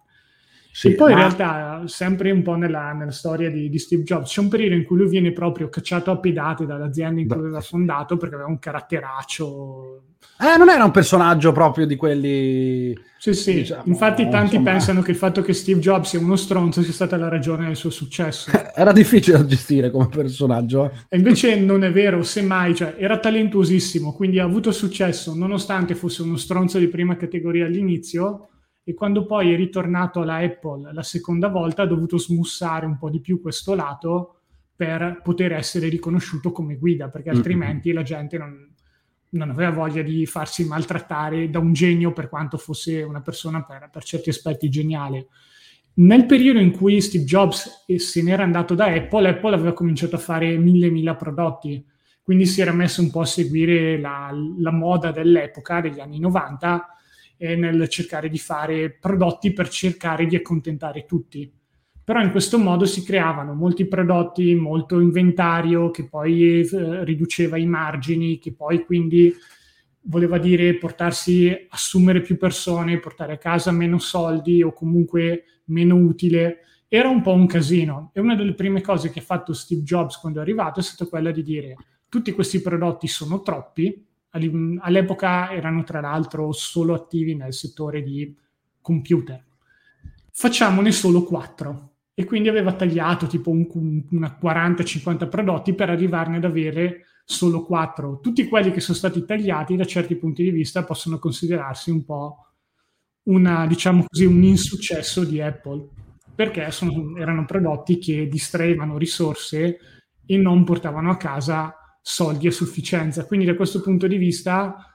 Sì, e poi ma... in realtà, sempre un po' nella, nella storia di, di, Steve Jobs, c'è un periodo in cui lui viene proprio cacciato a pedate dall'azienda in cui aveva fondato perché aveva un caratteraccio. Eh, non era un personaggio proprio di quelli... Sì, sì, diciamo, infatti tanti insomma... pensano che il fatto che Steve Jobs sia uno stronzo sia stata la ragione del suo successo. era difficile da gestire come personaggio. Eh. E invece non è vero, semmai, cioè, era talentuosissimo, quindi ha avuto successo nonostante fosse uno stronzo di prima categoria all'inizio e quando poi è ritornato alla Apple la seconda volta ha dovuto smussare un po' di più questo lato per poter essere riconosciuto come guida, perché altrimenti mm-hmm. la gente non, non, aveva voglia di farsi maltrattare da un genio per quanto fosse una persona per, per certi aspetti geniale. Nel periodo in cui Steve Jobs se n'era andato da Apple, Apple aveva cominciato a fare mille mila prodotti, quindi si era messo un po' a seguire la, la moda dell'epoca, degli anni 90, e nel cercare di fare prodotti per cercare di accontentare tutti. Però in questo modo si creavano molti prodotti, molto inventario che poi eh, riduceva i margini, che poi quindi voleva dire portarsi, assumere più persone, portare a casa meno soldi o comunque meno utile. Era un po' un casino. E una delle prime cose che ha fatto Steve Jobs quando è arrivato è stata quella di dire tutti questi prodotti sono troppi, all'epoca erano tra l'altro solo attivi nel settore di computer. Facciamone solo quattro. E quindi aveva tagliato tipo un, una 40-50 prodotti per arrivarne ad avere solo quattro. Tutti quelli che sono stati tagliati da certi punti di vista possono considerarsi un po' una, diciamo così, un insuccesso di Apple, perché sono, erano prodotti che distraevano risorse e non portavano a casa soldi a sufficienza. Quindi da questo punto di vista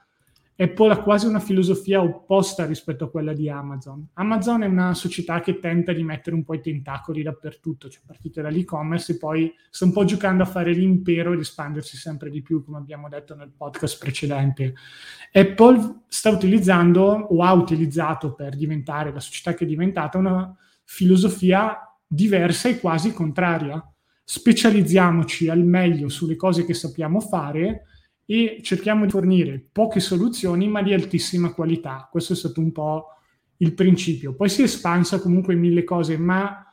Apple ha quasi una filosofia opposta rispetto a quella di Amazon. Amazon è una società che tenta di mettere un po' i tentacoli dappertutto, cioè partite dall'e-commerce e poi sta un po' giocando a fare l'impero ed espandersi sempre di più, come abbiamo detto nel podcast precedente. Apple sta utilizzando o ha utilizzato per diventare la società che è diventata una filosofia diversa e quasi contraria specializziamoci al meglio sulle cose che sappiamo fare e cerchiamo di fornire poche soluzioni ma di altissima qualità. Questo è stato un po' il principio. Poi si è espansa comunque in mille cose, ma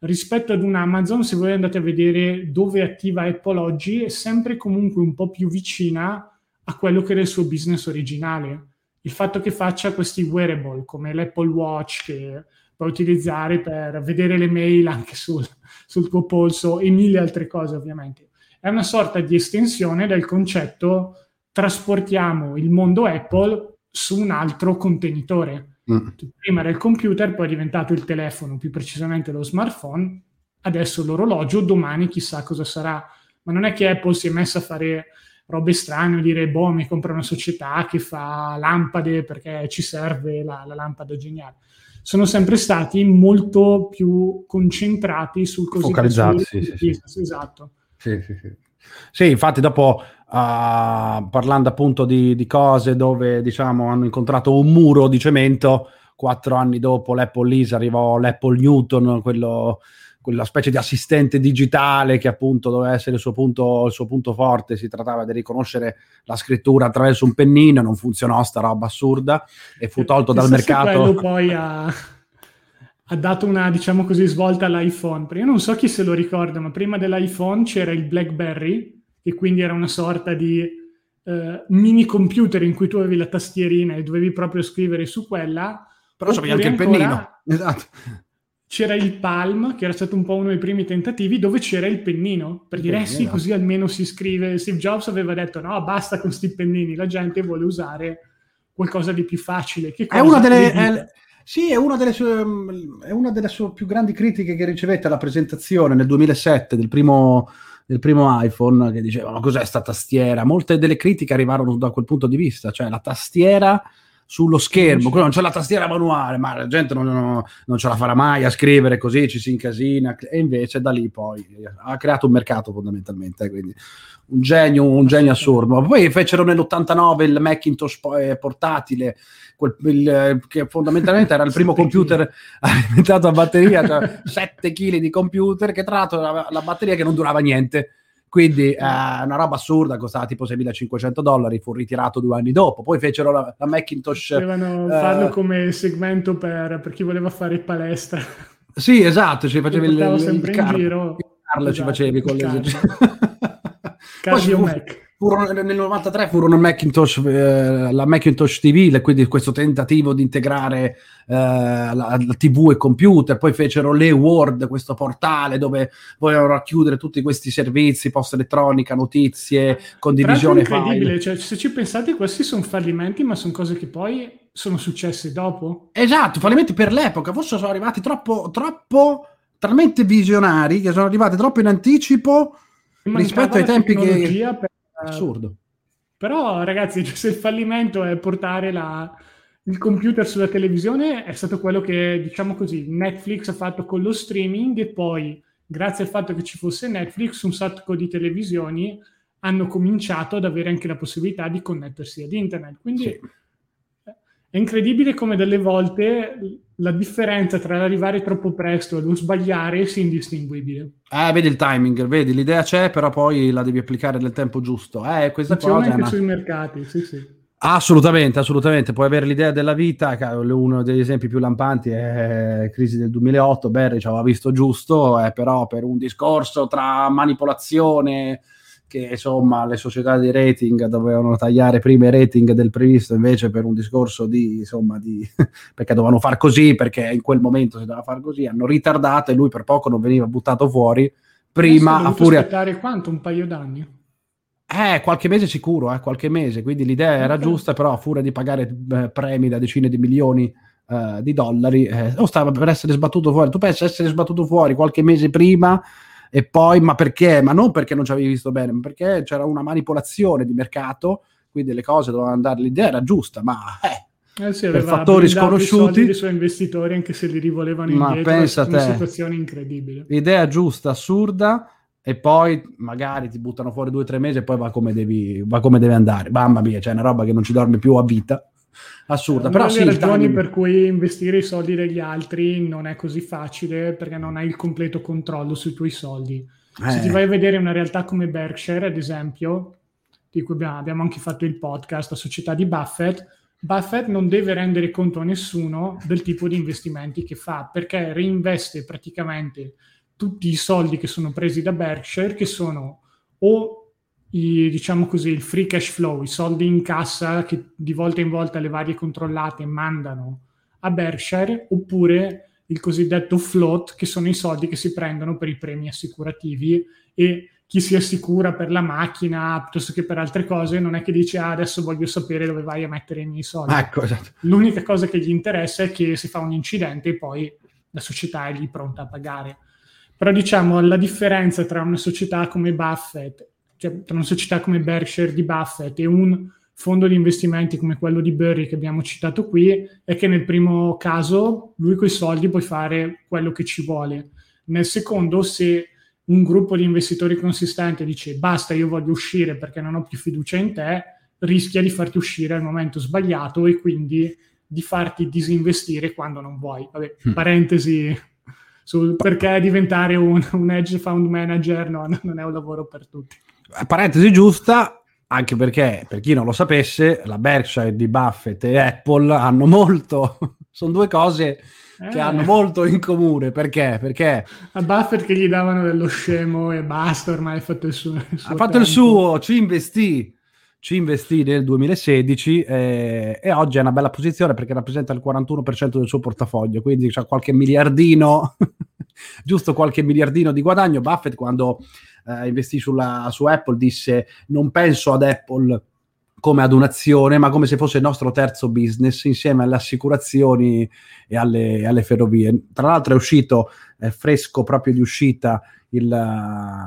rispetto ad un Amazon, se voi andate a vedere dove attiva Apple oggi, è sempre comunque un po' più vicina a quello che era il suo business originale. Il fatto che faccia questi wearable come l'Apple Watch che puoi utilizzare per vedere le mail anche sul, sul tuo polso e mille altre cose ovviamente. È una sorta di estensione del concetto trasportiamo il mondo Apple su un altro contenitore. Mm. Prima era il computer, poi è diventato il telefono, più precisamente lo smartphone, adesso l'orologio, domani chissà cosa sarà. Ma non è che Apple si è messa a fare robe strane, dire, boh, mi compra una società che fa lampade perché ci serve la, la lampada geniale sono sempre stati molto più concentrati sul cosiddetto focalizzati, sì, sì, sì. esatto. Sì, sì, sì. sì, infatti dopo uh, parlando appunto di, di, cose dove diciamo hanno incontrato un muro di cemento, quattro anni dopo l'Apple Lisa arrivò l'Apple Newton, quello quella specie di assistente digitale che appunto doveva essere il suo, punto, il suo punto forte, si trattava di riconoscere la scrittura attraverso un pennino, non funzionò sta roba assurda e fu tolto dal mercato. poi ha, ha, dato una, diciamo così, svolta all'iPhone. Io non so chi se lo ricorda, ma prima dell'iPhone c'era il BlackBerry, che quindi era una sorta di eh, mini computer in cui tu avevi la tastierina e dovevi proprio scrivere su quella. Però c'avevi anche ancora, il pennino. Esatto c'era il Palm, che era stato un po' uno dei primi tentativi, dove c'era il pennino, per dire, eh sì, così almeno si scrive. Steve Jobs aveva detto, no, basta con questi pennini, la gente vuole usare qualcosa di più facile. Che è, una delle, è, Sì, è una, delle sue, è una delle sue più grandi critiche che ricevette alla presentazione nel 2007 del primo, del primo iPhone, che diceva ma cos'è sta tastiera? Molte delle critiche arrivarono da quel punto di vista, cioè la tastiera sullo schermo, non c'è la tastiera manuale, ma la gente non, non, non, ce la farà mai a scrivere così, ci si incasina, e invece da lì poi ha creato un mercato fondamentalmente, quindi un genio, un genio assurdo. Poi fecero nell'89 il Macintosh eh, portatile, quel, il, che fondamentalmente era il primo computer alimentato a batteria, cioè 7 kg di computer, che tra l'altro aveva la batteria che non durava niente quindi eh, una roba assurda, costava tipo 6.500 dollari, fu ritirato due anni dopo. Poi fecero la, la Macintosh. Dovevano eh, farlo come segmento per, per, chi voleva fare palestra. Sì, esatto, ci facevi il, il, il car-. Il Carlo esatto, ci facevi con le Casio Mac furono, nel 93 furono Macintosh, eh, la Macintosh TV, quindi questo tentativo di integrare eh, la, la, TV e computer, poi fecero le Word, questo portale dove volevano racchiudere tutti questi servizi, posta elettronica, notizie, condivisione Tra incredibile, cioè, se ci pensate questi sono fallimenti, ma sono cose che poi sono successe dopo. Esatto, fallimenti per l'epoca, forse sono arrivati troppo, troppo, talmente visionari che sono arrivati troppo in anticipo rispetto ai tempi che... Per Assurdo. Però, ragazzi, se il fallimento è portare la, il computer sulla televisione, è stato quello che, diciamo così, Netflix ha fatto con lo streaming e poi, grazie al fatto che ci fosse Netflix, un sacco di televisioni hanno cominciato ad avere anche la possibilità di connettersi ad internet. Quindi sì. È incredibile come delle volte la differenza tra l'arrivare troppo presto e lo sbagliare sia indistinguibile. Eh, vedi il timing, vedi, l'idea c'è, però poi la devi applicare nel tempo giusto. Eh, questa Funziona cosa anche una... sui mercati, sì, sì. Assolutamente, assolutamente. Puoi avere l'idea della vita, uno degli esempi più lampanti è crisi del 2008, Barry ci aveva visto giusto, eh, però per un discorso tra manipolazione, che insomma le società di rating dovevano tagliare prima i rating del previsto invece per un discorso di insomma di perché dovevano far così perché in quel momento si doveva far così hanno ritardato e lui per poco non veniva buttato fuori prima a furia aspettare quanto un paio d'anni eh, qualche mese sicuro, eh, qualche mese, quindi l'idea era okay. giusta, però a furia di pagare eh, premi da decine di milioni eh, di dollari, eh, o stava per essere sbattuto fuori. Tu pensi essere sbattuto fuori qualche mese prima e poi, ma perché? Ma non perché non ci avevi visto bene, ma perché c'era una manipolazione di mercato, quindi le cose dovevano andare, l'idea era giusta, ma eh, eh sì, per fattori sconosciuti i suoi investitori anche se li rivolevano ma indietro pensa una situazione incredibile idea giusta, assurda e poi magari ti buttano fuori due o tre mesi e poi va come, devi, va come deve andare. Mamma mia, c'è una roba che non ci dorme più a vita assurda. Una però sì, ragioni time... per cui investire i soldi degli altri non è così facile perché non hai il completo controllo sui tuoi soldi. Eh. Se ti vai a vedere una realtà come Berkshire, ad esempio, di cui abbiamo, abbiamo anche fatto il podcast, la società di Buffett, Buffett non deve rendere conto a nessuno del tipo di investimenti che fa perché reinveste praticamente tutti i soldi che sono presi da Berkshire, che sono o i, diciamo così, il free cash flow, i soldi in cassa che di volta in volta le varie controllate mandano a Berkshire, oppure il cosiddetto float, che sono i soldi che si prendono per i premi assicurativi e chi si assicura per la macchina piuttosto che per altre cose non è che dice ah, adesso voglio sapere dove vai a mettere i miei soldi. Ecco, esatto. L'unica cosa che gli interessa è che si fa un incidente e poi la società è lì pronta a pagare. Però diciamo la differenza tra una società come Buffett cioè, tra una società come Berkshire di Buffett e un fondo di investimenti come quello di Burry che abbiamo citato qui, è che nel primo caso lui con i soldi puoi fare quello che ci vuole. Nel secondo, se un gruppo di investitori consistente dice basta, io voglio uscire perché non ho più fiducia in te, rischia di farti uscire al momento sbagliato e quindi di farti disinvestire quando non vuoi. Vabbè, mm. parentesi sul perché diventare un, un hedge fund manager no, non è un lavoro per tutti parentesi giusta, anche perché per chi non lo sapesse, la Berkshire di Buffett e Apple hanno molto, sono due cose che eh. hanno molto in comune. Perché? Perché a Buffett che gli davano dello scemo e basta, ormai ha fatto il suo. Il suo ha fatto tempo. il suo, ci investì. Ci investì nel 2016 eh, e oggi è una bella posizione perché rappresenta il 41% del suo portafoglio, quindi c'è qualche miliardino, giusto qualche miliardino di guadagno. Buffett quando eh, investì sulla, su Apple disse non penso ad Apple come ad un'azione, ma come se fosse il nostro terzo business insieme alle assicurazioni e alle, alle ferrovie. Tra l'altro è uscito è fresco proprio di uscita il,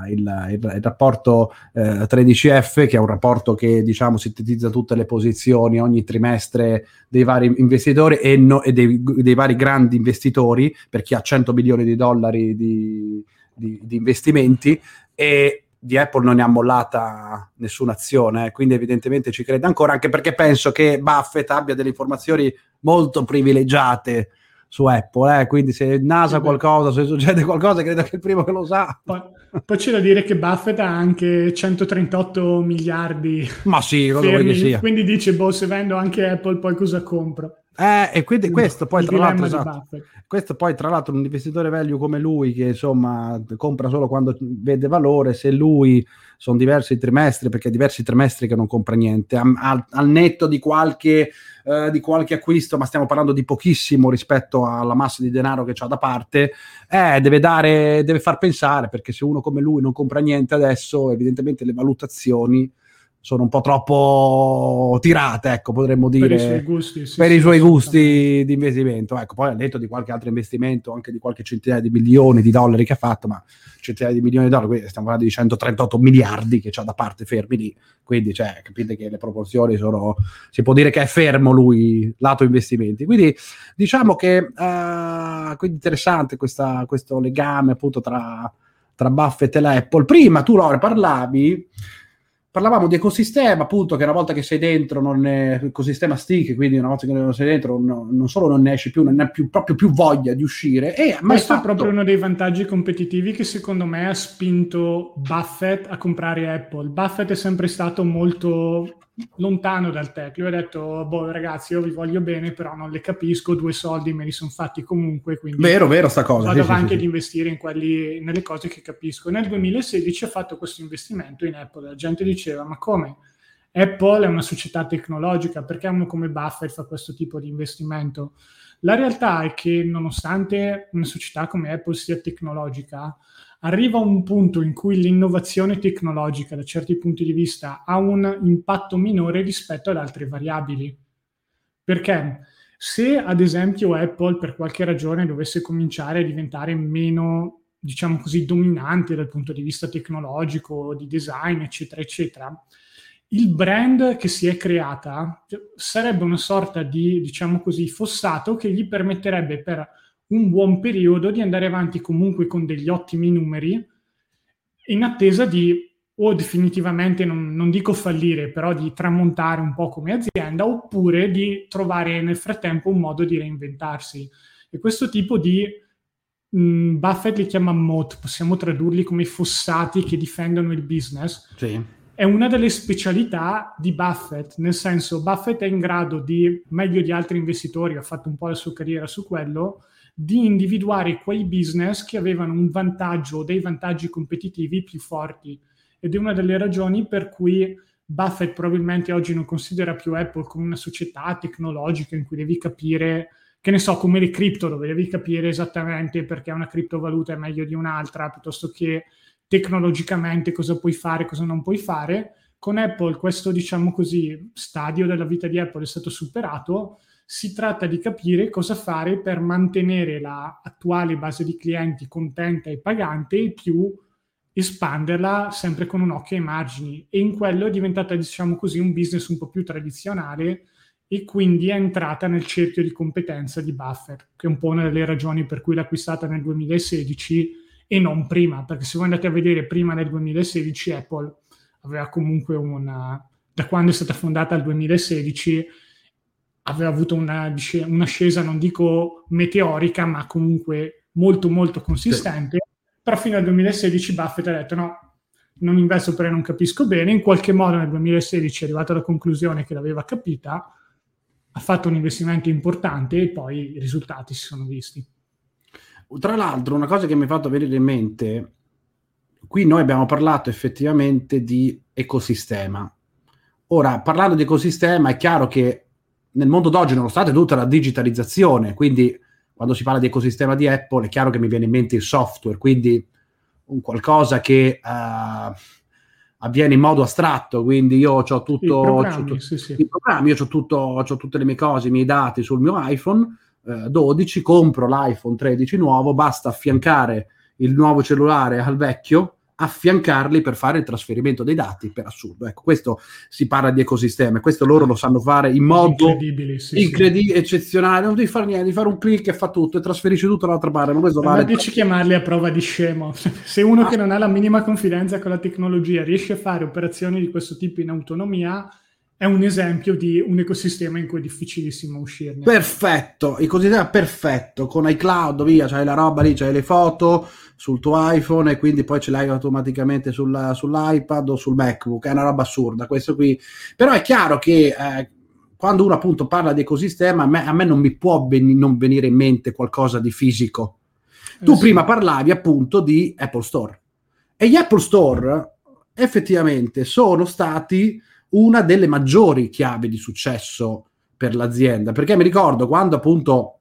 il, il, il rapporto eh, 13F, che è un rapporto che diciamo sintetizza tutte le posizioni ogni trimestre dei vari investitori e, no, e dei, dei, vari grandi investitori, per chi ha 100 milioni di dollari di, di, di investimenti. E di Apple non ne ha mollata nessuna azione, eh, quindi evidentemente ci crede ancora, anche perché penso che Buffett abbia delle informazioni molto privilegiate su Apple, eh? quindi se nasa qualcosa, se succede qualcosa, credo che il primo che lo sa. Poi, poi c'è da dire che Buffett ha anche 138 miliardi. Ma sì, cosa vuoi che sia. Quindi dice, boh, se vendo anche Apple, poi cosa compro? Eh, e quindi questo poi, tra l'altro, esatto, questo poi tra l'altro un investitore value come lui che insomma compra solo quando vede valore, se lui sono diversi trimestri, perché diversi trimestri che non compra niente, al, al netto di qualche, eh, di qualche, acquisto, ma stiamo parlando di pochissimo rispetto alla massa di denaro che ha da parte, eh, deve, dare, deve far pensare, perché se uno come lui non compra niente adesso, evidentemente le valutazioni sono un po' troppo tirate, ecco, potremmo dire, per i suoi gusti, sì, sì, i suoi gusti di investimento. Ecco, poi ha detto di qualche altro investimento, anche di qualche centinaia di milioni di dollari che ha fatto, ma centinaia di milioni di dollari, quindi stiamo parlando di 138 miliardi che ha da parte fermi lì, quindi cioè, capite che le proporzioni sono, si può dire che è fermo lui, lato investimenti. Quindi diciamo che uh, quindi interessante questa, questo legame appunto tra, tra Buffett e l'Apple. Prima tu, Lore, parlavi parlavamo di ecosistema, appunto, che una volta che sei dentro, non è ecosistema stick, quindi una volta che non sei dentro, no, non solo non ne esci più, non hai più, proprio più voglia di uscire. E Questo fatto... è proprio uno dei vantaggi competitivi che secondo me ha spinto Buffett a comprare Apple. Buffett è sempre stato molto lontano dal tech. Lui ha detto, boh ragazzi, io vi voglio bene, però non le capisco, due soldi me li sono fatti comunque, quindi vero, vero sta cosa. Vado sì, anche sì, ad investire in quelli, nelle cose che capisco. Nel 2016 ha fatto questo investimento in Apple. La gente diceva, ma come? Apple è una società tecnologica, perché uno come Buffett fa questo tipo di investimento? La realtà è che nonostante una società come Apple sia tecnologica, arriva un punto in cui l'innovazione tecnologica da certi punti di vista ha un impatto minore rispetto ad altre variabili. Perché se ad esempio Apple per qualche ragione dovesse cominciare a diventare meno, diciamo così, dominante dal punto di vista tecnologico, di design, eccetera, eccetera, il brand che si è creata sarebbe una sorta di, diciamo così, fossato che gli permetterebbe per un buon periodo di andare avanti comunque con degli ottimi numeri in attesa di o definitivamente non, non, dico fallire, però di tramontare un po' come azienda, oppure di trovare nel frattempo un modo di reinventarsi. E questo tipo di mh, mm, Buffett li chiama moat, possiamo tradurli come fossati che difendono il business. Sì. È una delle specialità di Buffett, nel senso Buffett è in grado di, meglio di altri investitori, ha fatto un po' la sua carriera su quello, di individuare quei business che avevano un vantaggio o dei vantaggi competitivi più forti. Ed è una delle ragioni per cui Buffett probabilmente oggi non considera più Apple come una società tecnologica in cui devi capire, che ne so, come le cripto, dove devi capire esattamente perché una criptovaluta è meglio di un'altra, piuttosto che tecnologicamente cosa puoi fare, cosa non puoi fare. Con Apple questo, diciamo così, stadio della vita di Apple è stato superato si tratta di capire cosa fare per mantenere l'attuale base di clienti contenta e pagante e più espanderla sempre con un occhio ai margini. E in quello è diventata diciamo così un business un po' più tradizionale e quindi è entrata nel cerchio di competenza di Buffer che è un po' una delle ragioni per cui l'ha acquistata nel 2016 e non prima perché se voi andate a vedere prima del 2016 Apple aveva comunque una da quando è stata fondata al 2016 aveva avuto una, un'ascesa, non dico meteorica, ma comunque molto molto consistente. Sì. Però fino al 2016 Buffett ha detto no, non investo perché non capisco bene. In qualche modo nel 2016 è arrivato alla conclusione che l'aveva capita, ha fatto un investimento importante e poi i risultati si sono visti. Tra l'altro, una cosa che mi ha fatto venire in mente, qui noi abbiamo parlato effettivamente di ecosistema. Ora, parlando di ecosistema, è chiaro che nel mondo d'oggi, nonostante tutta la digitalizzazione, quindi quando si parla di ecosistema di Apple, è chiaro che mi viene in mente il software, quindi un qualcosa che uh, avviene in modo astratto, quindi io ho tutto, I programmi, c'ho, sì, sì. i programmi io ho, tutto, ho tutte le mie cose, i miei dati sul mio iPhone eh, 12, compro l'iPhone 13 nuovo, basta affiancare il nuovo cellulare al vecchio affiancarli per fare il trasferimento dei dati, per assurdo. Ecco, questo si parla di ecosistema, questo loro lo sanno fare in modo sì, incredibile, sì. eccezionale, non devi fare niente, devi fare un clic e fa tutto e trasferisci tutto dall'altra parte. Ma questo non vale dici chiamarli a prova di scemo. Se uno ah. che non ha la minima confidenza con la tecnologia riesce a fare operazioni di questo tipo in autonomia, è un esempio di un ecosistema in cui è difficilissimo uscirne. Perfetto, ecosistema perfetto, con iCloud, via, c'hai la roba lì, c'hai le foto sul tuo iPhone e quindi poi ce l'hai automaticamente sulla, sull'iPad o sul MacBook, è una roba assurda questo qui. Però è chiaro che eh, quando uno appunto parla di ecosistema, a me, a me non mi può ben, non venire in mente qualcosa di fisico. Tu eh sì. prima parlavi appunto di Apple Store e gli Apple Store effettivamente sono stati una delle maggiori chiavi di successo per l'azienda, perché mi ricordo quando appunto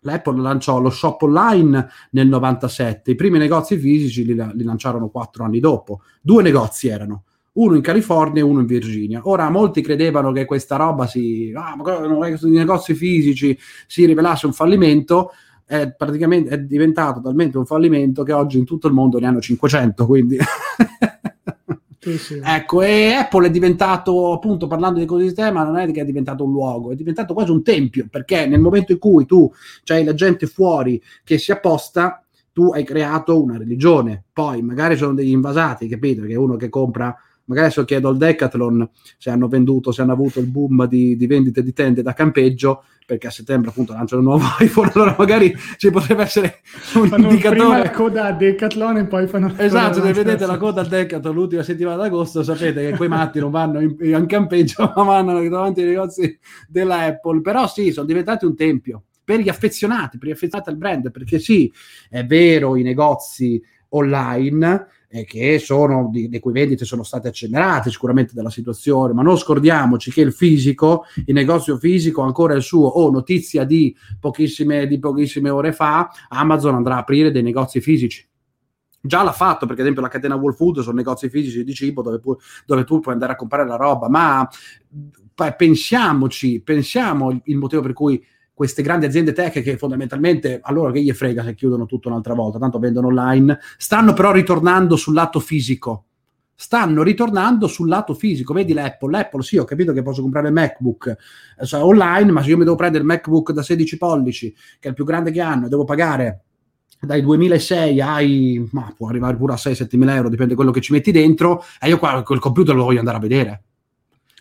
l'Apple lanciò lo shop online nel 97, i primi negozi fisici li, li lanciarono quattro anni dopo, due negozi erano, uno in California e uno in Virginia. Ora, molti credevano che questa roba si, ah, i negozi fisici si rivelasse un fallimento, è praticamente è diventato talmente un fallimento che oggi in tutto il mondo ne hanno 500, quindi Sì, sì. Ecco, e Apple è diventato, appunto, parlando di ecosistema, non è che è diventato un luogo, è diventato quasi un tempio, perché nel momento in cui tu c'hai la gente fuori che si apposta, tu hai creato una religione. Poi magari sono degli invasati, capito? Che uno che compra magari adesso chiedo al Decathlon se hanno venduto, se hanno avuto il boom di, di vendite di tende da campeggio, perché a settembre appunto lanciano il nuovo iPhone, allora magari ci potrebbe essere un fanno indicatore. Prima la coda a Decathlon e poi fanno Esatto, se vedete la coda a Decathlon l'ultima settimana d'agosto, sapete che quei matti non vanno in, in campeggio, ma vanno davanti ai negozi della Apple. Però sì, sono diventati un tempio per gli affezionati, per gli affezionati al brand, perché sì, è vero, i negozi online eh, che sono, di, le cui vendite sono state accelerate sicuramente dalla situazione, ma non scordiamoci che il fisico, il negozio fisico ancora il suo, o oh, notizia di pochissime, di pochissime ore fa, Amazon andrà a aprire dei negozi fisici. Già l'ha fatto perché ad esempio la catena Whole Food sono negozi fisici di cibo dove, pu- dove, tu puoi andare a comprare la roba ma pensiamoci pensiamo il motivo per cui queste grandi aziende tech che fondamentalmente allora che gli frega se chiudono tutto un'altra volta, tanto vendono online, stanno però ritornando sul lato fisico. Stanno ritornando sul lato fisico, vedi l'Apple. L'Apple, sì, ho capito che posso comprare il MacBook eh, online, ma se io mi devo prendere il MacBook da 16 pollici, che è il più grande che hanno, e devo pagare dai 2006 ai, ma può arrivare pure a 6-7 mila euro, dipende da quello che ci metti dentro, e io qua quel computer lo voglio andare a vedere.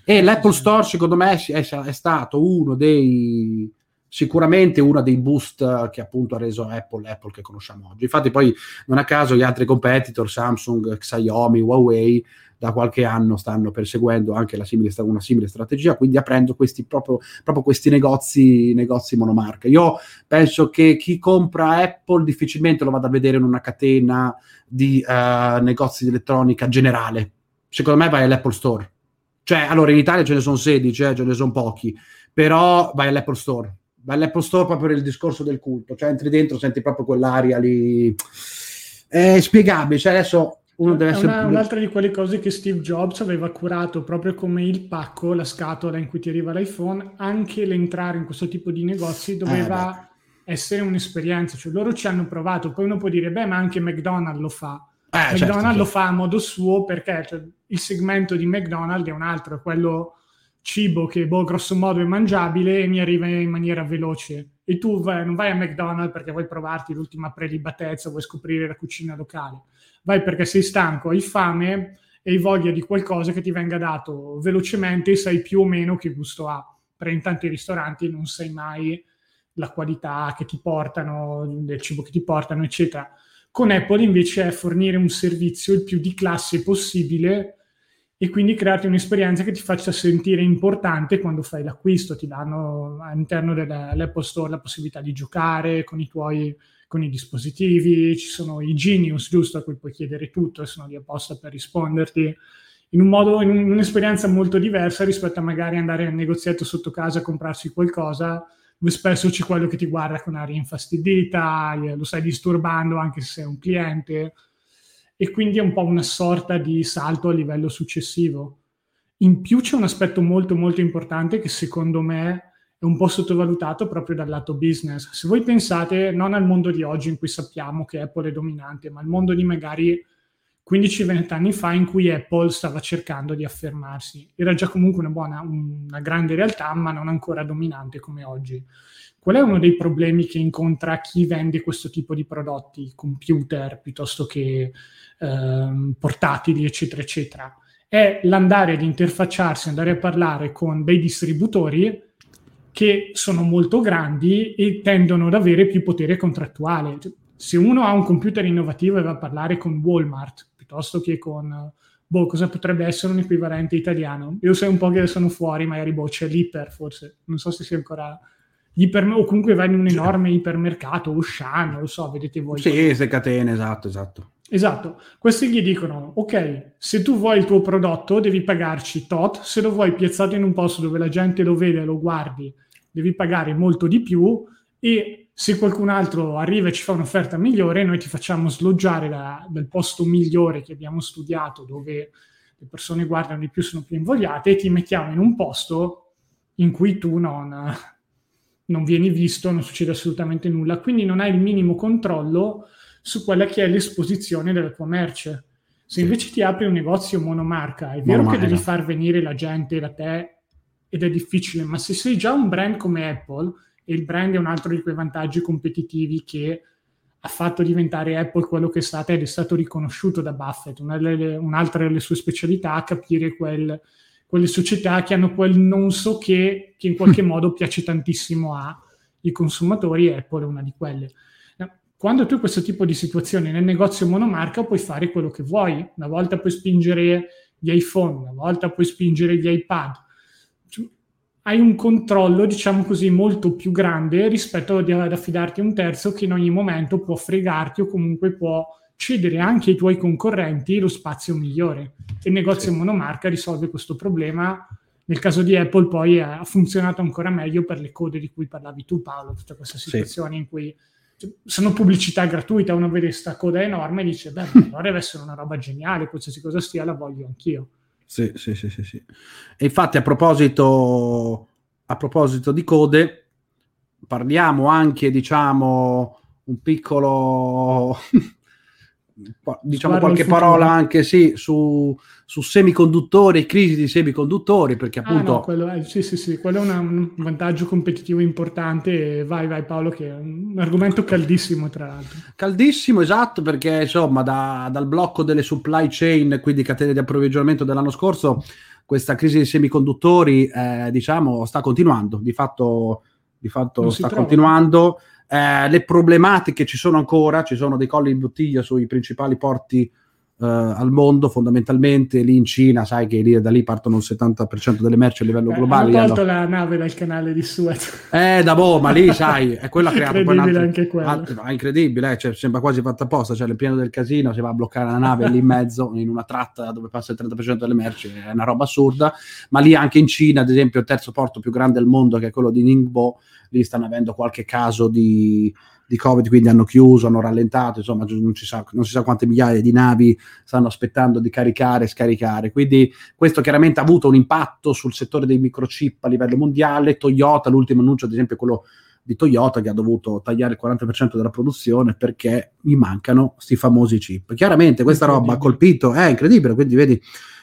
E l'Apple Store, secondo me, è, è stato uno dei, sicuramente uno dei boost che appunto ha reso Apple l'Apple che conosciamo oggi. Infatti poi non a caso gli altri competitor, Samsung, Xiaomi, Huawei, da qualche anno stanno perseguendo anche simile, una simile strategia, quindi aprendo questi, proprio, proprio questi negozi, negozi monomarca. Io penso che chi compra Apple difficilmente lo vada a vedere in una catena di uh, negozi di elettronica generale. Secondo me vai all'Apple Store. Cioè, allora in Italia ce ne sono 16, eh, ce ne sono pochi, però vai all'Apple Store dall'Apple Store proprio per il discorso del culto, cioè entri dentro, senti proprio quell'aria lì. È spiegabile, cioè adesso uno deve essere... Una, un'altra di quelle cose che Steve Jobs aveva curato proprio come il pacco, la scatola in cui ti arriva l'iPhone, anche l'entrare in questo tipo di negozi doveva eh, essere un'esperienza, cioè loro ci hanno provato, poi uno può dire, beh, ma anche McDonald's lo fa. Eh, McDonald's certo, certo. lo fa a modo suo perché cioè, il segmento di McDonald's è un altro, è quello cibo che boh, grosso modo è mangiabile e mi arriva in maniera veloce. E tu vai, non vai a McDonald's perché vuoi provarti l'ultima prelibatezza, vuoi scoprire la cucina locale. Vai perché sei stanco, hai fame e hai voglia di qualcosa che ti venga dato velocemente e sai più o meno che gusto ha. Perché in tanti ristoranti non sai mai la qualità che ti portano, del cibo che ti portano, eccetera. Con Apple invece è fornire un servizio il più di classe possibile e quindi crearti un'esperienza che ti faccia sentire importante quando fai l'acquisto, ti danno all'interno dell'Apple Store la possibilità di giocare con i tuoi con i dispositivi, ci sono i genius giusto a cui puoi chiedere tutto e sono lì apposta per risponderti. In un modo, in un'esperienza molto diversa rispetto a magari andare al negozietto sotto casa a comprarsi qualcosa dove spesso c'è quello che ti guarda con aria infastidita, lo stai disturbando anche se sei un cliente e quindi è un po' una sorta di salto a livello successivo. In più c'è un aspetto molto molto importante che secondo me è un po' sottovalutato proprio dal lato business. Se voi pensate non al mondo di oggi in cui sappiamo che Apple è dominante, ma al mondo di magari 15-20 anni fa in cui Apple stava cercando di affermarsi. Era già comunque una buona, una grande realtà, ma non ancora dominante come oggi. Qual è uno dei problemi che incontra chi vende questo tipo di prodotti, computer piuttosto che eh, portatili, eccetera, eccetera? È l'andare ad interfacciarsi, andare a parlare con dei distributori che sono molto grandi e tendono ad avere più potere contrattuale. Se uno ha un computer innovativo e va a parlare con Walmart piuttosto che con boh, cosa potrebbe essere un equivalente italiano? Io so un po' che sono fuori, magari boh, c'è l'Iper forse, non so se sia ancora iper, o comunque vai in un enorme ipermercato, Ushan, non lo so, vedete voi. Sì, queste catene, esatto, esatto. Esatto, questi gli dicono, ok, se tu vuoi il tuo prodotto devi pagarci tot, se lo vuoi piazzato in un posto dove la gente lo vede, lo guardi, devi pagare molto di più e se qualcun altro arriva e ci fa un'offerta migliore, noi ti facciamo sloggiare da, dal posto migliore che abbiamo studiato, dove le persone guardano di più, sono più invogliate, e ti mettiamo in un posto in cui tu non, non vieni visto, non succede assolutamente nulla, quindi non hai il minimo controllo su quella che è l'esposizione della tua merce. Se invece ti apri un negozio monomarca, è vero monomarca. che devi far venire la gente da te ed è difficile, ma se sei già un brand come Apple, e il brand è un altro di quei vantaggi competitivi che ha fatto diventare Apple quello che è stata ed è stato riconosciuto da Buffett, una delle, un'altra delle sue specialità, capire quel, quelle società che hanno quel non so che, che in qualche modo piace tantissimo ai consumatori Apple è una di quelle quando tu hai questo tipo di situazione nel negozio monomarca puoi fare quello che vuoi. Una volta puoi spingere gli iPhone, una volta puoi spingere gli iPad. Cioè, hai un controllo, diciamo così, molto più grande rispetto ad affidarti a un terzo che in ogni momento può fregarti o comunque può cedere anche ai tuoi concorrenti lo spazio migliore. Il negozio sì. monomarca risolve questo problema. Nel caso di Apple poi ha funzionato ancora meglio per le code di cui parlavi tu Paolo, tutta questa situazione sì. in cui sono pubblicità gratuita, uno vede questa coda enorme e dice, beh, allora deve essere una roba geniale, qualsiasi cosa stia la voglio anch'io. Sì, sì, sì, sì, sì. E infatti a proposito, a proposito di code, parliamo anche, diciamo, un piccolo diciamo qualche parola anche sì, su, su semiconduttori, crisi di semiconduttori, perché appunto... Ah, no, quello è, sì, sì, sì, quello è una, un vantaggio competitivo importante. Vai, vai Paolo, che è un argomento caldissimo tra l'altro. Caldissimo, esatto, perché insomma da, dal blocco delle supply chain, quindi catene di approvvigionamento dell'anno scorso, questa crisi dei semiconduttori, eh, diciamo, sta continuando, di fatto, di fatto sta continuando. Eh, le problematiche ci sono ancora, ci sono dei colli di bottiglia sui principali porti Uh, al mondo fondamentalmente lì in Cina sai che lì, da lì partono il 70% delle merci a livello eh, globale hanno tolto hanno... la nave dal canale di Suez. Eh da boh ma lì sai è quello ha creato incredibile altro, anche quello altro, è incredibile eh, cioè, sembra quasi fatta apposta cioè nel pieno del casino si va a bloccare la nave lì in mezzo in una tratta dove passa il 30% delle merci è una roba assurda ma lì anche in Cina ad esempio il terzo porto più grande al mondo che è quello di Ningbo lì stanno avendo qualche caso di di Covid, quindi hanno chiuso, hanno rallentato, insomma non, sa, non, si sa quante migliaia di navi stanno aspettando di caricare e scaricare. Quindi questo chiaramente ha avuto un impatto sul settore dei microchip a livello mondiale. Toyota, l'ultimo annuncio ad esempio è quello di Toyota che ha dovuto tagliare il 40% della produzione perché gli mancano questi famosi chip. Chiaramente questa roba ha colpito, è incredibile, quindi vedi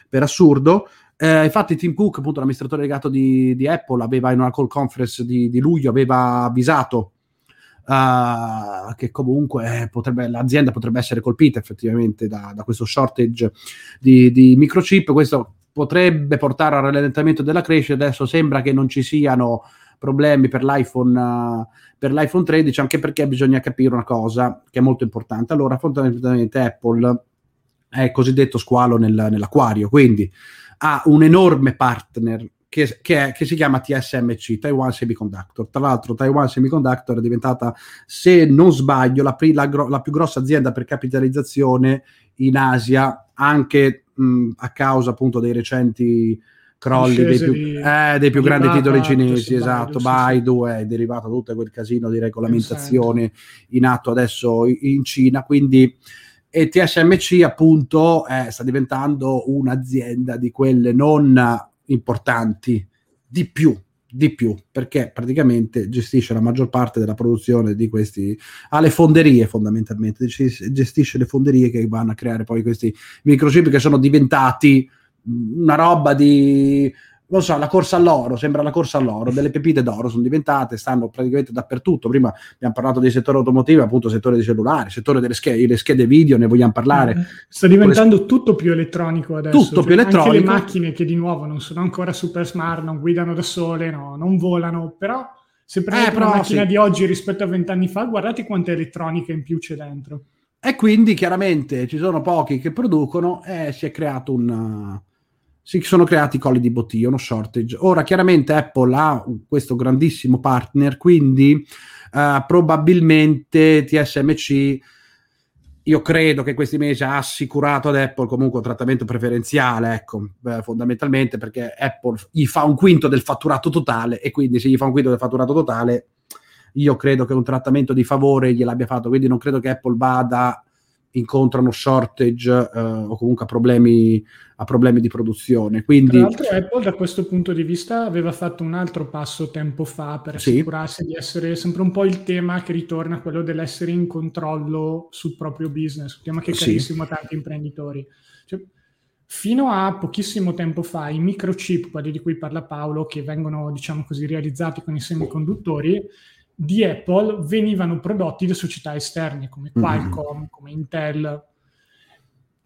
per assurdo. Eh, infatti Tim Cook, appunto l'amministratore legato di, di, Apple, aveva in una call conference di, di luglio aveva avvisato uh, che comunque potrebbe, l'azienda potrebbe essere colpita effettivamente da, da questo shortage di, di, microchip. Questo potrebbe portare al rallentamento della crescita. Adesso sembra che non ci siano problemi per l'iPhone, uh, per l'iPhone 13, anche perché bisogna capire una cosa che è molto importante. Allora, fondamentalmente Apple è il cosiddetto squalo nel, nell'acquario, quindi ha un enorme partner che, che, è, che, si chiama TSMC, Taiwan Semiconductor. Tra l'altro Taiwan Semiconductor è diventata, se non sbaglio, la, la, la più grossa azienda per capitalizzazione in Asia, anche mh, a causa appunto dei recenti crolli dei più, di, eh, dei più grandi titoli cinesi, esatto, Baidu sì, sì. è derivato da tutto quel casino di regolamentazione in atto adesso in Cina, quindi e TSMC appunto eh, sta diventando un'azienda di quelle non importanti di più di più perché praticamente gestisce la maggior parte della produzione di questi ha le fonderie fondamentalmente gestisce le fonderie che vanno a creare poi questi microchip che sono diventati una roba di non so, la corsa all'oro, sembra la corsa all'oro, delle pepite d'oro sono diventate, stanno praticamente dappertutto. Prima abbiamo parlato del settore automotivo, appunto settore dei cellulari, settore delle schede, schede video, ne vogliamo parlare. Mm-hmm. Sta diventando le... tutto più elettronico adesso. Tutto cioè, più elettronico. Anche le macchine che di nuovo non sono ancora super smart, non guidano da sole, no, non volano, però se prendete eh, una macchina sì. di oggi rispetto a vent'anni fa, guardate quanta elettronica in più c'è dentro. E quindi chiaramente ci sono pochi che producono e si è creato un si sono creati colli di bottiglia, uno shortage. Ora, chiaramente Apple ha questo grandissimo partner, quindi uh, probabilmente TSMC, io credo che questi mesi ha assicurato ad Apple comunque un trattamento preferenziale, ecco, eh, fondamentalmente perché Apple gli fa un quinto del fatturato totale e quindi se gli fa un quinto del fatturato totale, io credo che un trattamento di favore gliel'abbia fatto, quindi non credo che Apple vada incontrano shortage eh, o comunque a problemi, a problemi, di produzione. Quindi... Tra l'altro Apple da questo punto di vista aveva fatto un altro passo tempo fa per assicurarsi sì. di essere sempre un po' il tema che ritorna, quello dell'essere in controllo sul proprio business, un tema che è carissimo sì. a tanti imprenditori. Cioè, fino a pochissimo tempo fa i microchip, quelli di cui parla Paolo, che vengono diciamo così realizzati con i semiconduttori, di Apple venivano prodotti da società esterne come mm-hmm. Qualcomm, mm-hmm. come Intel.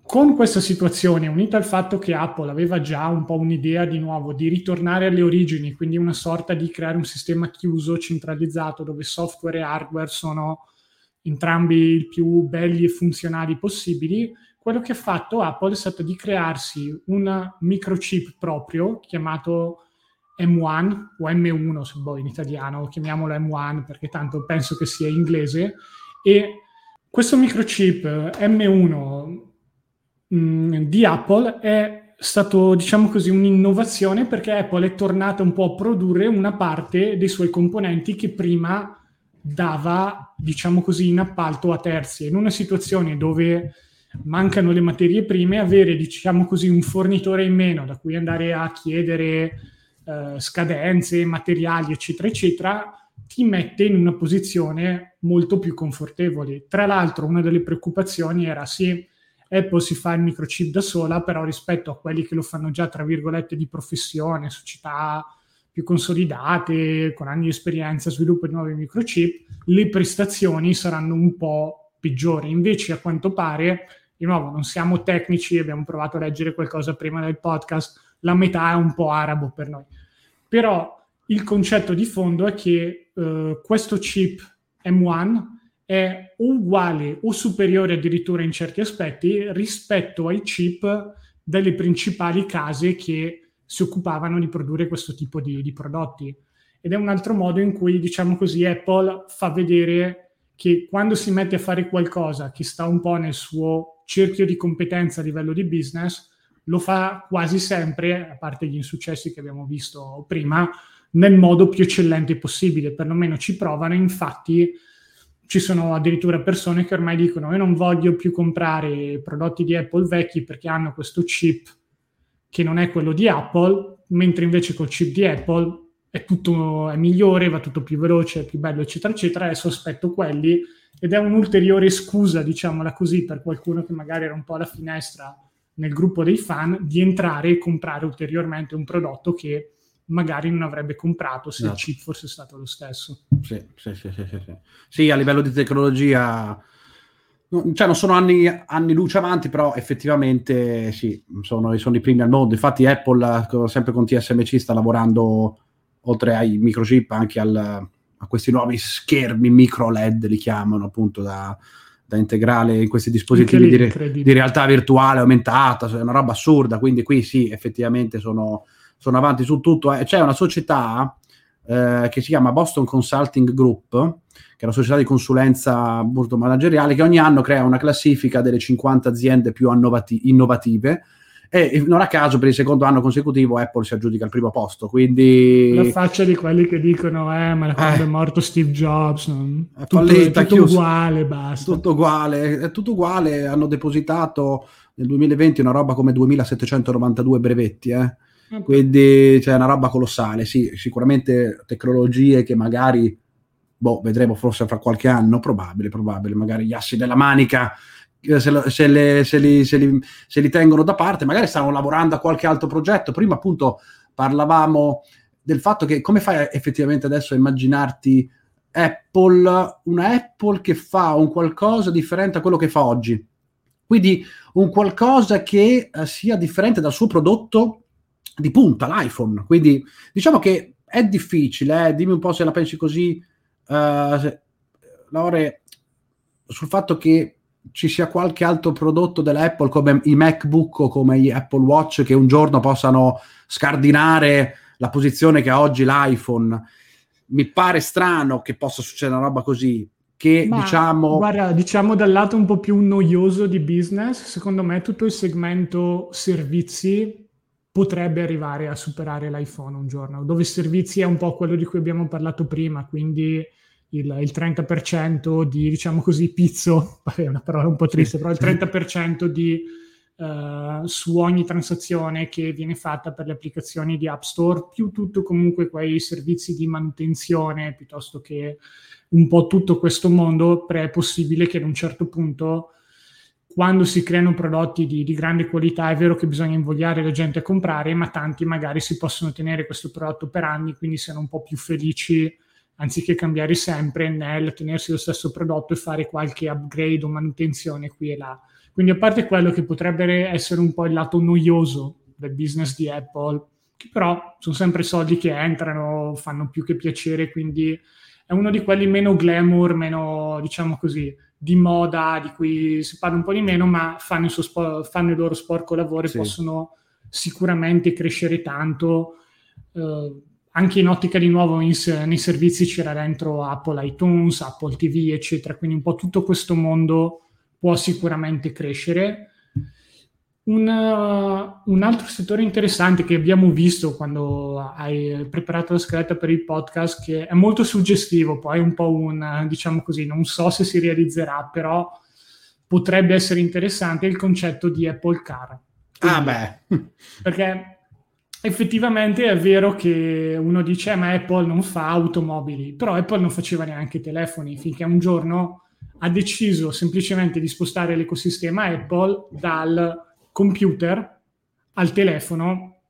Con questa situazione, unita al fatto che Apple aveva già un po' un'idea di nuovo di ritornare alle origini, quindi una sorta di creare un sistema chiuso, centralizzato, dove software e hardware sono entrambi i più belli e funzionali possibili, quello che ha fatto Apple è stato di crearsi un microchip proprio chiamato M1 o M1 se vuoi in italiano, chiamiamolo M1 perché tanto penso che sia inglese, e questo microchip M1 mh, mm, di Apple è stato, diciamo così, un'innovazione perché Apple è tornata un po' a produrre una parte dei suoi componenti che prima dava, diciamo così, in appalto a terzi. In una situazione dove mancano le materie prime, avere, diciamo così, un fornitore in meno da cui andare a chiedere eh, scadenze, materiali, eccetera, eccetera, ti mette in una posizione molto più confortevole. Tra l'altro, una delle preoccupazioni era sì, Apple si fa il microchip da sola, però rispetto a quelli che lo fanno già, tra virgolette, di professione, società più consolidate, con anni di esperienza, sviluppo di nuovi microchip, le prestazioni saranno un po' peggiori. Invece, a quanto pare, di nuovo, non siamo tecnici, abbiamo provato a leggere qualcosa prima del podcast, la metà è un po' arabo per noi. Però il concetto di fondo è che uh, questo chip M1 è uguale o superiore addirittura in certi aspetti rispetto ai chip delle principali case che si occupavano di produrre questo tipo di, di prodotti. Ed è un altro modo in cui, diciamo così, Apple fa vedere che quando si mette a fare qualcosa che sta un po' nel suo cerchio di competenza a livello di business, lo fa quasi sempre, a parte gli insuccessi che abbiamo visto prima, nel modo più eccellente possibile, perlomeno ci provano, infatti ci sono addirittura persone che ormai dicono io non voglio più comprare prodotti di Apple vecchi perché hanno questo chip che non è quello di Apple, mentre invece col chip di Apple è tutto è migliore, va tutto più veloce, è più bello, eccetera, eccetera, e sospetto quelli ed è un'ulteriore scusa, diciamola così, per qualcuno che magari era un po' alla finestra nel gruppo dei fan di entrare e comprare ulteriormente un prodotto che magari non avrebbe comprato se esatto. il chip fosse stato lo stesso. Sì, sì, sì, sì, sì. sì a livello di tecnologia, cioè non sono anni, anni, luce avanti, però effettivamente sì, sono, sono, i primi al mondo. Infatti Apple, sempre con TSMC, sta lavorando, oltre ai microchip, anche al, a questi nuovi schermi micro LED, li chiamano appunto da da integrare in questi dispositivi di, di, realtà virtuale aumentata, è una roba assurda, quindi qui sì, effettivamente sono, sono avanti su tutto. Eh, c'è una società eh, che si chiama Boston Consulting Group, che è una società di consulenza molto manageriale, che ogni anno crea una classifica delle 50 aziende più innovati- innovative e non a caso per il secondo anno consecutivo Apple si aggiudica il primo posto. Quindi la faccia di quelli che dicono: Eh, ma quando eh. è morto Steve Jobs, non... tutto, Palletta, tutto uguale, basta. Tutto uguale, è tutto uguale. Hanno depositato nel 2020 una roba come 2792 brevetti, eh. Okay. Quindi c'è cioè, una roba colossale. Sì, sicuramente tecnologie che magari boh, vedremo forse fra qualche anno, probabile, probabile, magari gli assi della manica eh, se, se, le, se, li, se, li, se, li, tengono da parte, magari stanno lavorando a qualche altro progetto. Prima appunto parlavamo del fatto che come fai effettivamente adesso a immaginarti Apple, una Apple che fa un qualcosa differente a quello che fa oggi. Quindi un qualcosa che uh, sia differente dal suo prodotto di punta, l'iPhone. Quindi diciamo che è difficile, eh? dimmi un po' se la pensi così, uh, se, Laure, sul fatto che ci sia qualche altro prodotto dell'Apple come i MacBook o come gli Apple Watch che un giorno possano scardinare la posizione che ha oggi l'iPhone. Mi pare strano che possa succedere una roba così. Che Ma, diciamo. Guarda, diciamo dal lato un po' più noioso di business, secondo me tutto il segmento servizi potrebbe arrivare a superare l'iPhone un giorno, dove servizi è un po' quello di cui abbiamo parlato prima, quindi il, il 30% di, diciamo così, pizzo, è una parola un po' triste, però il 30% di, uh, su ogni transazione che viene fatta per le applicazioni di App Store, più tutto comunque quei servizi di manutenzione, piuttosto che un po' tutto questo mondo, è possibile che ad un certo punto quando si creano prodotti di, di, grande qualità è vero che bisogna invogliare la gente a comprare, ma tanti magari si possono tenere questo prodotto per anni, quindi siano un po' più felici anziché cambiare sempre nel tenersi lo stesso prodotto e fare qualche upgrade o manutenzione qui e là. Quindi a parte quello che potrebbe essere un po' il lato noioso del business di Apple, che però sono sempre soldi che entrano, fanno più che piacere, quindi è uno di quelli meno glamour, meno, diciamo così, di moda, di cui si parla un po' di meno, ma fanno il, spo- fanno il loro sporco lavoro sì. e possono sicuramente crescere tanto. Uh, anche in ottica di nuovo in, nei servizi c'era dentro Apple iTunes, Apple TV, eccetera, quindi un po' tutto questo mondo può sicuramente crescere. Un, uh, un, altro settore interessante che abbiamo visto quando hai preparato la scaletta per il podcast, che è molto suggestivo, poi un po' un, diciamo così, non so se si realizzerà, però potrebbe essere interessante il concetto di Apple Car. Ah beh. Perché effettivamente è vero che uno dice eh, ma Apple non fa automobili, però Apple non faceva neanche telefoni finché un giorno ha deciso semplicemente di spostare l'ecosistema Apple dal computer al telefono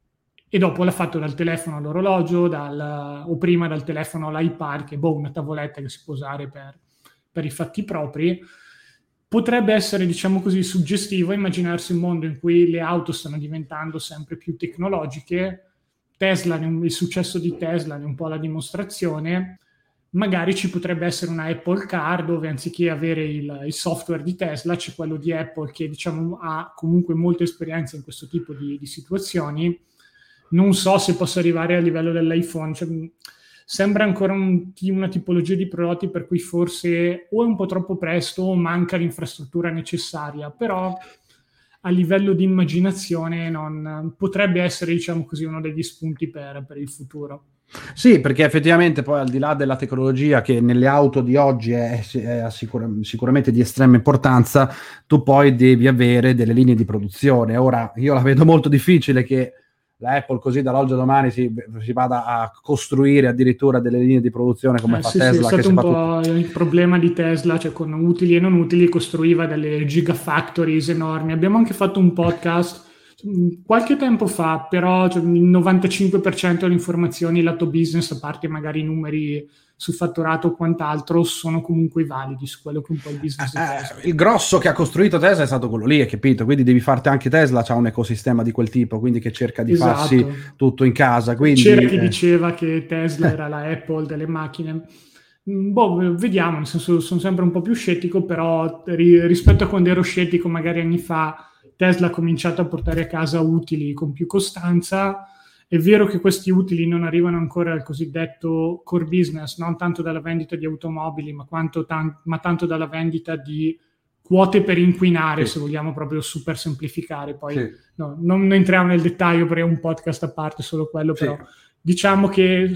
e dopo l'ha fatto dal telefono all'orologio dal, o prima dal telefono all'iPad che è boh, una tavoletta che si può usare per, per i fatti propri potrebbe essere, diciamo così, suggestivo immaginarsi un mondo in cui le auto stanno diventando sempre più tecnologiche. Tesla, il successo di Tesla è un po' la dimostrazione. Magari ci potrebbe essere una Apple Car dove anziché avere il, il software di Tesla c'è quello di Apple che diciamo, ha comunque molta esperienza in questo tipo di, di situazioni. Non so se possa arrivare a livello dell'iPhone. Cioè, sembra ancora un, una tipologia di prodotti per cui forse o è un po' troppo presto o manca l'infrastruttura necessaria, però a livello di immaginazione non, potrebbe essere, diciamo così, uno degli spunti per, per il futuro. Sì, perché effettivamente poi al di là della tecnologia che nelle auto di oggi è, è sicur- sicuramente di estrema importanza, tu poi devi avere delle linee di produzione. Ora, io la vedo molto difficile che la Apple così dall'oggi al domani si, si, vada a costruire addirittura delle linee di produzione come eh, fa sì, Tesla. Sì, è stato un po' tutto. il problema di Tesla, cioè con utili e non utili costruiva delle gigafactories enormi. Abbiamo anche fatto un podcast qualche tempo fa, però cioè, il 95% delle informazioni lato business, a parte magari i numeri sul fatturato o quant'altro sono comunque validi su quello che un po' il business eh, eh, il grosso che ha costruito Tesla è stato quello lì, hai capito? Quindi devi farti anche Tesla, c'ha un ecosistema di quel tipo, quindi che cerca di esatto. farsi tutto in casa. Quindi, C'era chi eh. diceva che Tesla era la Apple delle macchine. Mm, boh, vediamo, nel senso sono sempre un po' più scettico, però ri- rispetto a quando ero scettico magari anni fa, Tesla ha cominciato a portare a casa utili con più costanza è vero che questi utili non arrivano ancora al cosiddetto core business, non tanto dalla vendita di automobili, ma, tan- ma tanto dalla vendita di quote per inquinare, sì. se vogliamo proprio super semplificare. Poi sì. no, non entriamo nel dettaglio perché è un podcast a parte solo quello, però diciamo che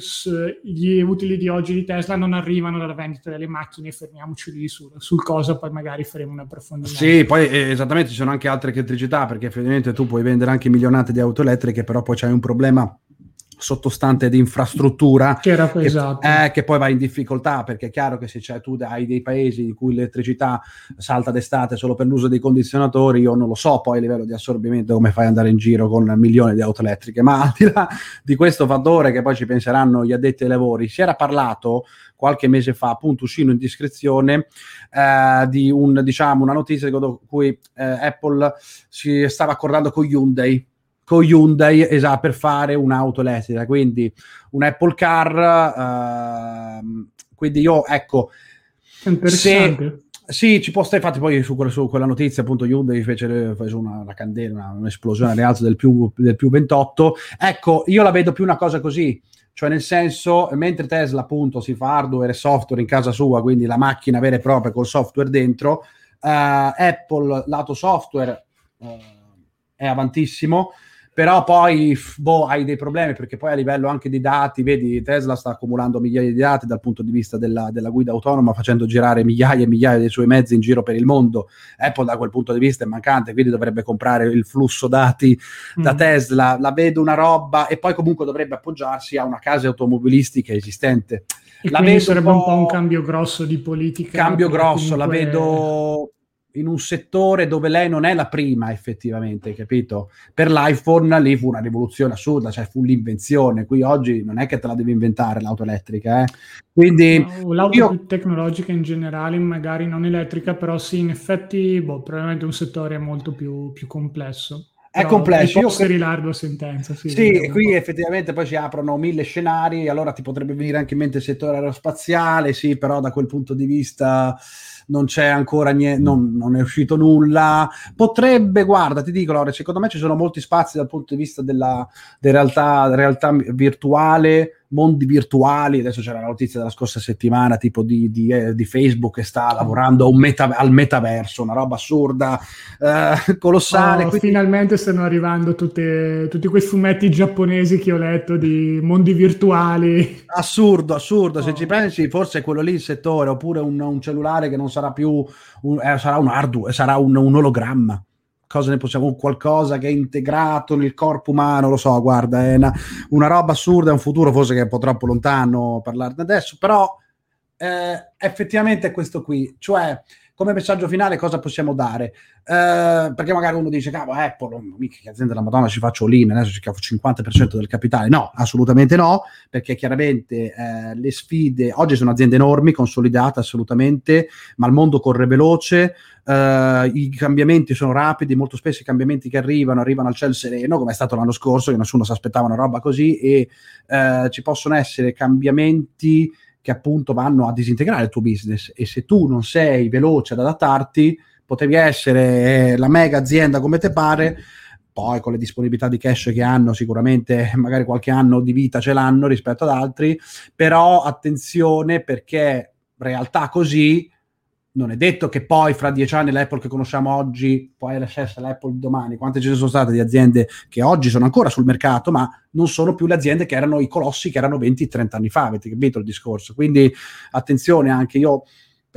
gli utili di oggi di Tesla non arrivano dalla vendita delle macchine, fermiamoci lì sul, sul cosa, poi magari faremo un approfondimento. Sì, poi eh, esattamente ci sono anche altre elettricità, perché effettivamente tu puoi vendere anche milionate di auto elettriche, però poi c'hai un problema sottostante di infrastruttura che, era, che, esatto. eh, che poi va in difficoltà perché è chiaro che se tu hai dei paesi in cui l'elettricità salta d'estate solo per l'uso dei condizionatori io non lo so poi a livello di assorbimento come fai ad andare in giro con milioni di auto elettriche ma al di là di questo fattore che poi ci penseranno gli addetti ai lavori si era parlato qualche mese fa appunto uscì in indiscrezione eh, di un, diciamo, una notizia con cui eh, Apple si stava accordando con Hyundai con Hyundai esatto, per fare un'auto elettrica, quindi un Apple Car. Uh, quindi io, ecco, se, sì, ci può stare, infatti poi su, quella, su quella notizia appunto Hyundai fece, fece una, una, candela, una, un'esplosione al rialzo del più, del più 28. Ecco, io la vedo più una cosa così, cioè nel senso, mentre Tesla appunto si fa hardware e software in casa sua, quindi la macchina vera e propria col software dentro, uh, Apple lato software uh, è avantissimo, però poi boh, hai dei problemi perché poi a livello anche di dati, vedi, Tesla sta accumulando migliaia di dati dal punto di vista della, della, guida autonoma, facendo girare migliaia e migliaia dei suoi mezzi in giro per il mondo. Apple da quel punto di vista è mancante, quindi dovrebbe comprare il flusso dati mm. da Tesla. La vedo una roba e poi comunque dovrebbe appoggiarsi a una casa automobilistica esistente. E la vedo sarebbe un po', un po' un cambio grosso di politica. Cambio grosso, comunque... la vedo in un settore dove lei non è la prima effettivamente, capito? Per l'iPhone lì fu una rivoluzione assurda, cioè fu l'invenzione. Qui oggi non è che te la devi inventare l'auto elettrica, eh? Quindi no, l'auto io... tecnologica in generale, magari non elettrica, però sì, in effetti, boh, probabilmente un settore molto più, più complesso. È complesso. Io credo largo sentenza. Sì, sì qui effettivamente poi si aprono mille scenari, allora ti potrebbe venire anche in mente il settore aerospaziale, sì, però da quel punto di vista non c'è ancora niente, non, non, è uscito nulla. Potrebbe, guarda, ti dico, Laura, secondo me ci sono molti spazi dal punto di vista della, della realtà, realtà virtuale mondi virtuali. Adesso c'era la notizia della scorsa settimana, tipo di, di, eh, di Facebook che sta lavorando meta, al metaverso, una roba assurda, eh, colossale. Oh, quindi... Finalmente stanno arrivando tutte, tutti quei fumetti giapponesi che ho letto di mondi virtuali. Assurdo, assurdo. Oh. Se ci pensi, forse quello lì il settore, oppure un, un cellulare che non sarà più un, eh, sarà un hardware, sarà un, un ologramma cosa ne possiamo, qualcosa che è integrato nel corpo umano, lo so, guarda, è una, una roba assurda, è un futuro forse che è un po' troppo lontano parlarne adesso, però eh, effettivamente è questo qui, cioè come messaggio finale cosa possiamo dare? Eh, perché magari uno dice, cavolo, Apple, oh, mica che azienda della Madonna ci faccio lean, adesso ci cavo 50% del capitale. No, assolutamente no, perché chiaramente eh, le sfide, oggi sono aziende enormi, consolidate assolutamente, ma il mondo corre veloce, eh, i cambiamenti sono rapidi, molto spesso i cambiamenti che arrivano arrivano al cielo sereno, come è stato l'anno scorso, che nessuno si aspettava una roba così, e eh, ci possono essere cambiamenti che appunto vanno a disintegrare il tuo business. E se tu non sei veloce ad adattarti, potevi essere eh, la mega azienda come te pare, poi con le disponibilità di cash che hanno sicuramente magari qualche anno di vita ce l'hanno rispetto ad altri, però attenzione perché realtà così non è detto che poi fra dieci anni l'Apple che conosciamo oggi poi la stessa l'Apple domani. Quante ce ne sono state di aziende che oggi sono ancora sul mercato, ma non sono più le aziende che erano i colossi che erano 20-30 anni fa, avete capito il discorso? Quindi attenzione anche io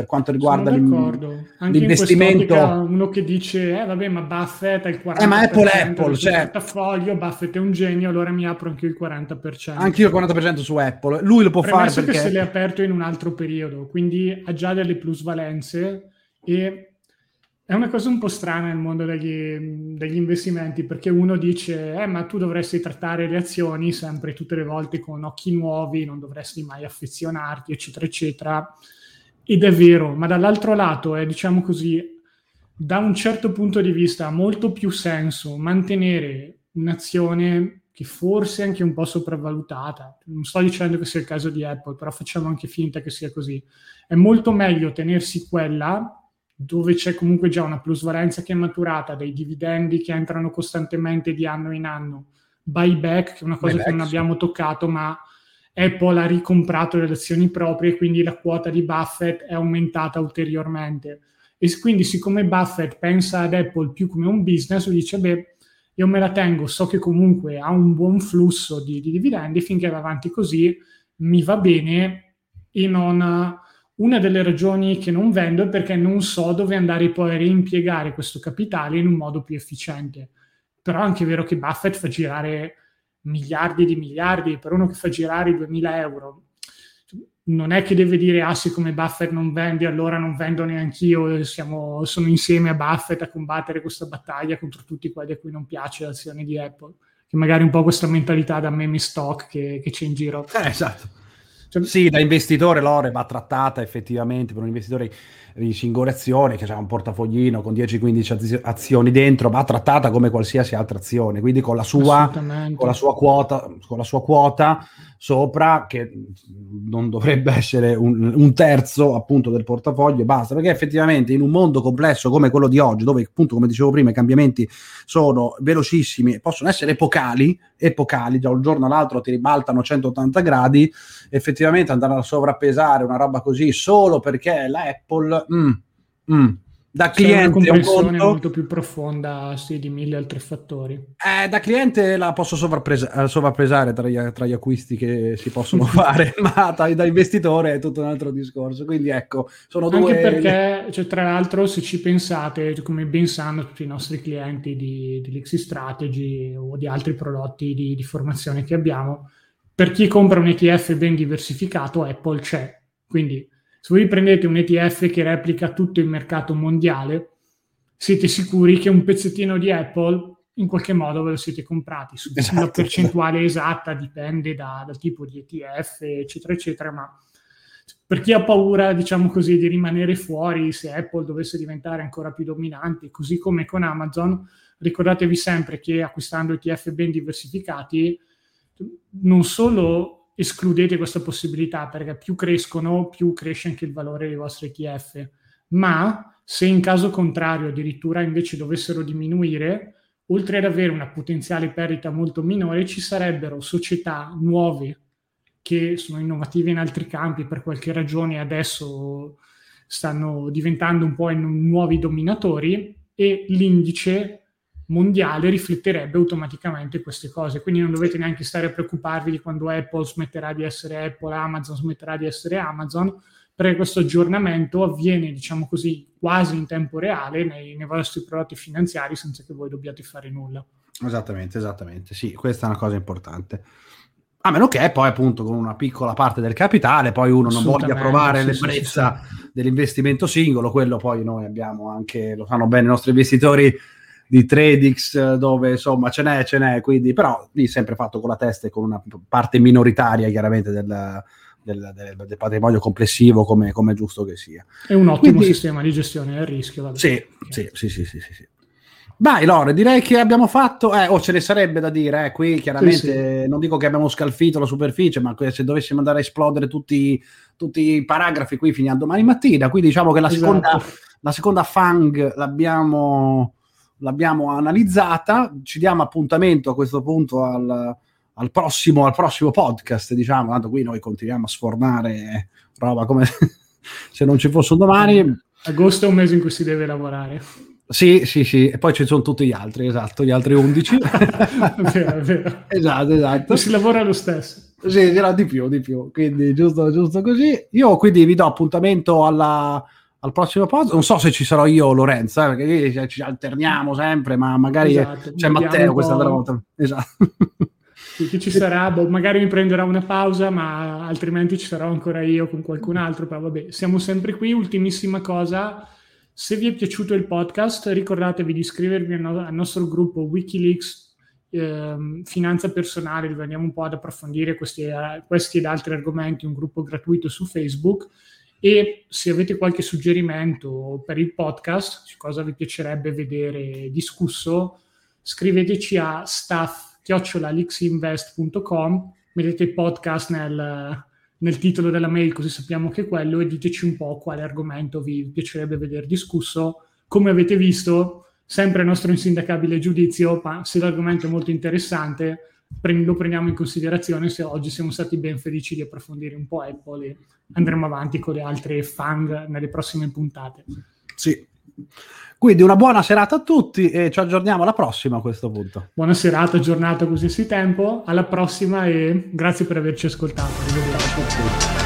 per quanto riguarda l'investimento. uno che dice, eh vabbè, ma Buffett è il 40%. Eh, ma Apple è Apple, cioè... portafoglio, Buffett è un genio, allora mi apro anche il 40%. Anche io il 40% su Apple. Lui lo può Premesso fare perché... che se l'è aperto in un altro periodo, quindi ha già delle plusvalenze e è una cosa un po' strana nel mondo degli, degli, investimenti perché uno dice eh, ma tu dovresti trattare le azioni sempre tutte le volte con occhi nuovi, non dovresti mai affezionarti eccetera eccetera ed è vero, ma dall'altro lato è, diciamo così, da un certo punto di vista ha molto più senso mantenere un'azione che forse è anche un po' sopravvalutata. Non sto dicendo che sia il caso di Apple, però facciamo anche finta che sia così. È molto meglio tenersi quella dove c'è comunque già una plusvalenza che è maturata, dei dividendi che entrano costantemente di anno in anno, buyback, che è una cosa buyback, che non abbiamo toccato, ma Apple ha ricomprato le azioni proprie, quindi la quota di Buffett è aumentata ulteriormente. E quindi, siccome Buffett pensa ad Apple più come un business, dice: Beh, io me la tengo, so che comunque ha un buon flusso di, di dividendi, finché va avanti così mi va bene e non. Una delle ragioni che non vendo è perché non so dove andare poi a reimpiegare questo capitale in un modo più efficiente. Però è anche vero che Buffett fa girare miliardi di miliardi per uno che fa girare i 2000 euro. Non è che deve dire ah siccome Buffett non vende allora non vendo neanche io siamo, sono insieme a Buffett a combattere questa battaglia contro tutti quelli a cui non piace l'azione di Apple. Che magari un po' questa mentalità da meme stock che, che c'è in giro. Eh, esatto. Cioè, sì, da investitore l'ore va trattata effettivamente per un investitore di singole azioni che ha un portafoglino con 10-15 azioni dentro, va trattata come qualsiasi altra azione, quindi con la sua, con la sua, quota, con la sua quota sopra che non dovrebbe essere un, un, terzo appunto del portafoglio e basta. Perché effettivamente in un mondo complesso come quello di oggi dove appunto come dicevo prima i cambiamenti sono velocissimi e possono essere epocali epocali da un giorno all'altro ti ribaltano 180 gradi effettivamente andare a sovrappesare una roba così solo perché la Apple mm, mm, da cliente una compressione conto, molto più profonda sì, di mille altri fattori. Eh, da cliente la posso sovrappesa- sovrappesare tra gli, tra gli, acquisti che si possono fare, ma da, da, investitore è tutto un altro discorso. Quindi ecco, sono due... Anche perché, cioè, tra l'altro, se ci pensate, come ben sanno tutti i nostri clienti di, di Lexi Strategy o di altri prodotti di, di formazione che abbiamo, per chi compra un ETF ben diversificato, Apple c'è. Quindi se voi prendete un ETF che replica tutto il mercato mondiale, siete sicuri che un pezzettino di Apple in qualche modo ve lo siete comprati. Su, esatto, la percentuale esatta dipende da, dal tipo di ETF, eccetera, eccetera, ma per chi ha paura, diciamo così, di rimanere fuori se Apple dovesse diventare ancora più dominante, così come con Amazon, ricordatevi sempre che acquistando ETF ben diversificati, non solo escludete questa possibilità perché più crescono, più cresce anche il valore dei vostri ETF. Ma se in caso contrario addirittura invece dovessero diminuire, oltre ad avere una potenziale perdita molto minore, ci sarebbero società nuove che sono innovative in altri campi per qualche ragione adesso stanno diventando un po' nuovi dominatori e l'indice mondiale rifletterebbe automaticamente queste cose. Quindi non dovete neanche stare a preoccuparvi di quando Apple smetterà di essere Apple, Amazon smetterà di essere Amazon, perché questo aggiornamento avviene, diciamo così, quasi in tempo reale nei, nei vostri prodotti finanziari senza che voi dobbiate fare nulla. Esattamente, esattamente. Sì, questa è una cosa importante. A meno che poi appunto con una piccola parte del capitale poi uno non voglia provare sì, l'ebbrezza sì, sì. dell'investimento singolo, quello poi noi abbiamo anche, lo sanno bene i nostri investitori, di Tradix dove insomma ce n'è, ce n'è, quindi però lì sempre fatto con la testa e con una parte minoritaria chiaramente del, del, del, del patrimonio complessivo come, come, è giusto che sia. È un ottimo quindi, sistema di gestione del rischio. Sì, sì, sì, sì, sì, sì. Vai Lore, direi che abbiamo fatto, eh, o oh, ce ne sarebbe da dire, eh, qui chiaramente sì, sì. non dico che abbiamo scalfito la superficie, ma se dovessimo andare a esplodere tutti, tutti i paragrafi qui finiamo domani mattina, quindi diciamo che la, esatto. seconda, la seconda fang l'abbiamo l'abbiamo analizzata, ci diamo appuntamento a questo punto al, al, prossimo, al prossimo podcast, diciamo, tanto qui noi continuiamo a sfornare roba come se non ci fosse un domani. Agosto è un mese in cui si deve lavorare. Sì, sì, sì, e poi ci sono tutti gli altri, esatto, gli altri 11. è vero, vero. Esatto, esatto. Si lavora lo stesso. Sì, no, di più, di più, quindi giusto, giusto così. Io quindi vi do appuntamento alla al prossimo podcast. Non so se ci sarò io o Lorenzo, eh, perché ci alterniamo sempre, ma magari esatto, c'è Matteo questa volta. Esatto. Chi ci sarà? Boh, magari mi prenderò una pausa, ma altrimenti ci sarò ancora io con qualcun altro. Però vabbè, siamo sempre qui. Ultimissima cosa, se vi è piaciuto il podcast, ricordatevi di iscrivervi al, no- al nostro gruppo Wikileaks eh, Finanza Personale, dove andiamo un po' ad approfondire questi, uh, questi ed altri argomenti, un gruppo gratuito su Facebook e se avete qualche suggerimento per il podcast, cosa vi piacerebbe vedere discusso, scriveteci a staff.lixinvest.com, mettete podcast nel, nel titolo della mail così sappiamo che è quello e diteci un po' quale argomento vi piacerebbe vedere discusso. Come avete visto, sempre il nostro insindacabile giudizio, ma se l'argomento è molto interessante, lo prendiamo in considerazione se oggi siamo stati ben felici di approfondire un po' Apple e andremo avanti con le altre fang nelle prossime puntate. Sì. Quindi una buona serata a tutti e ci aggiorniamo alla prossima a questo punto. Buona serata, giornata, qualsiasi tempo. Alla prossima e grazie per averci ascoltato. Arrivederci.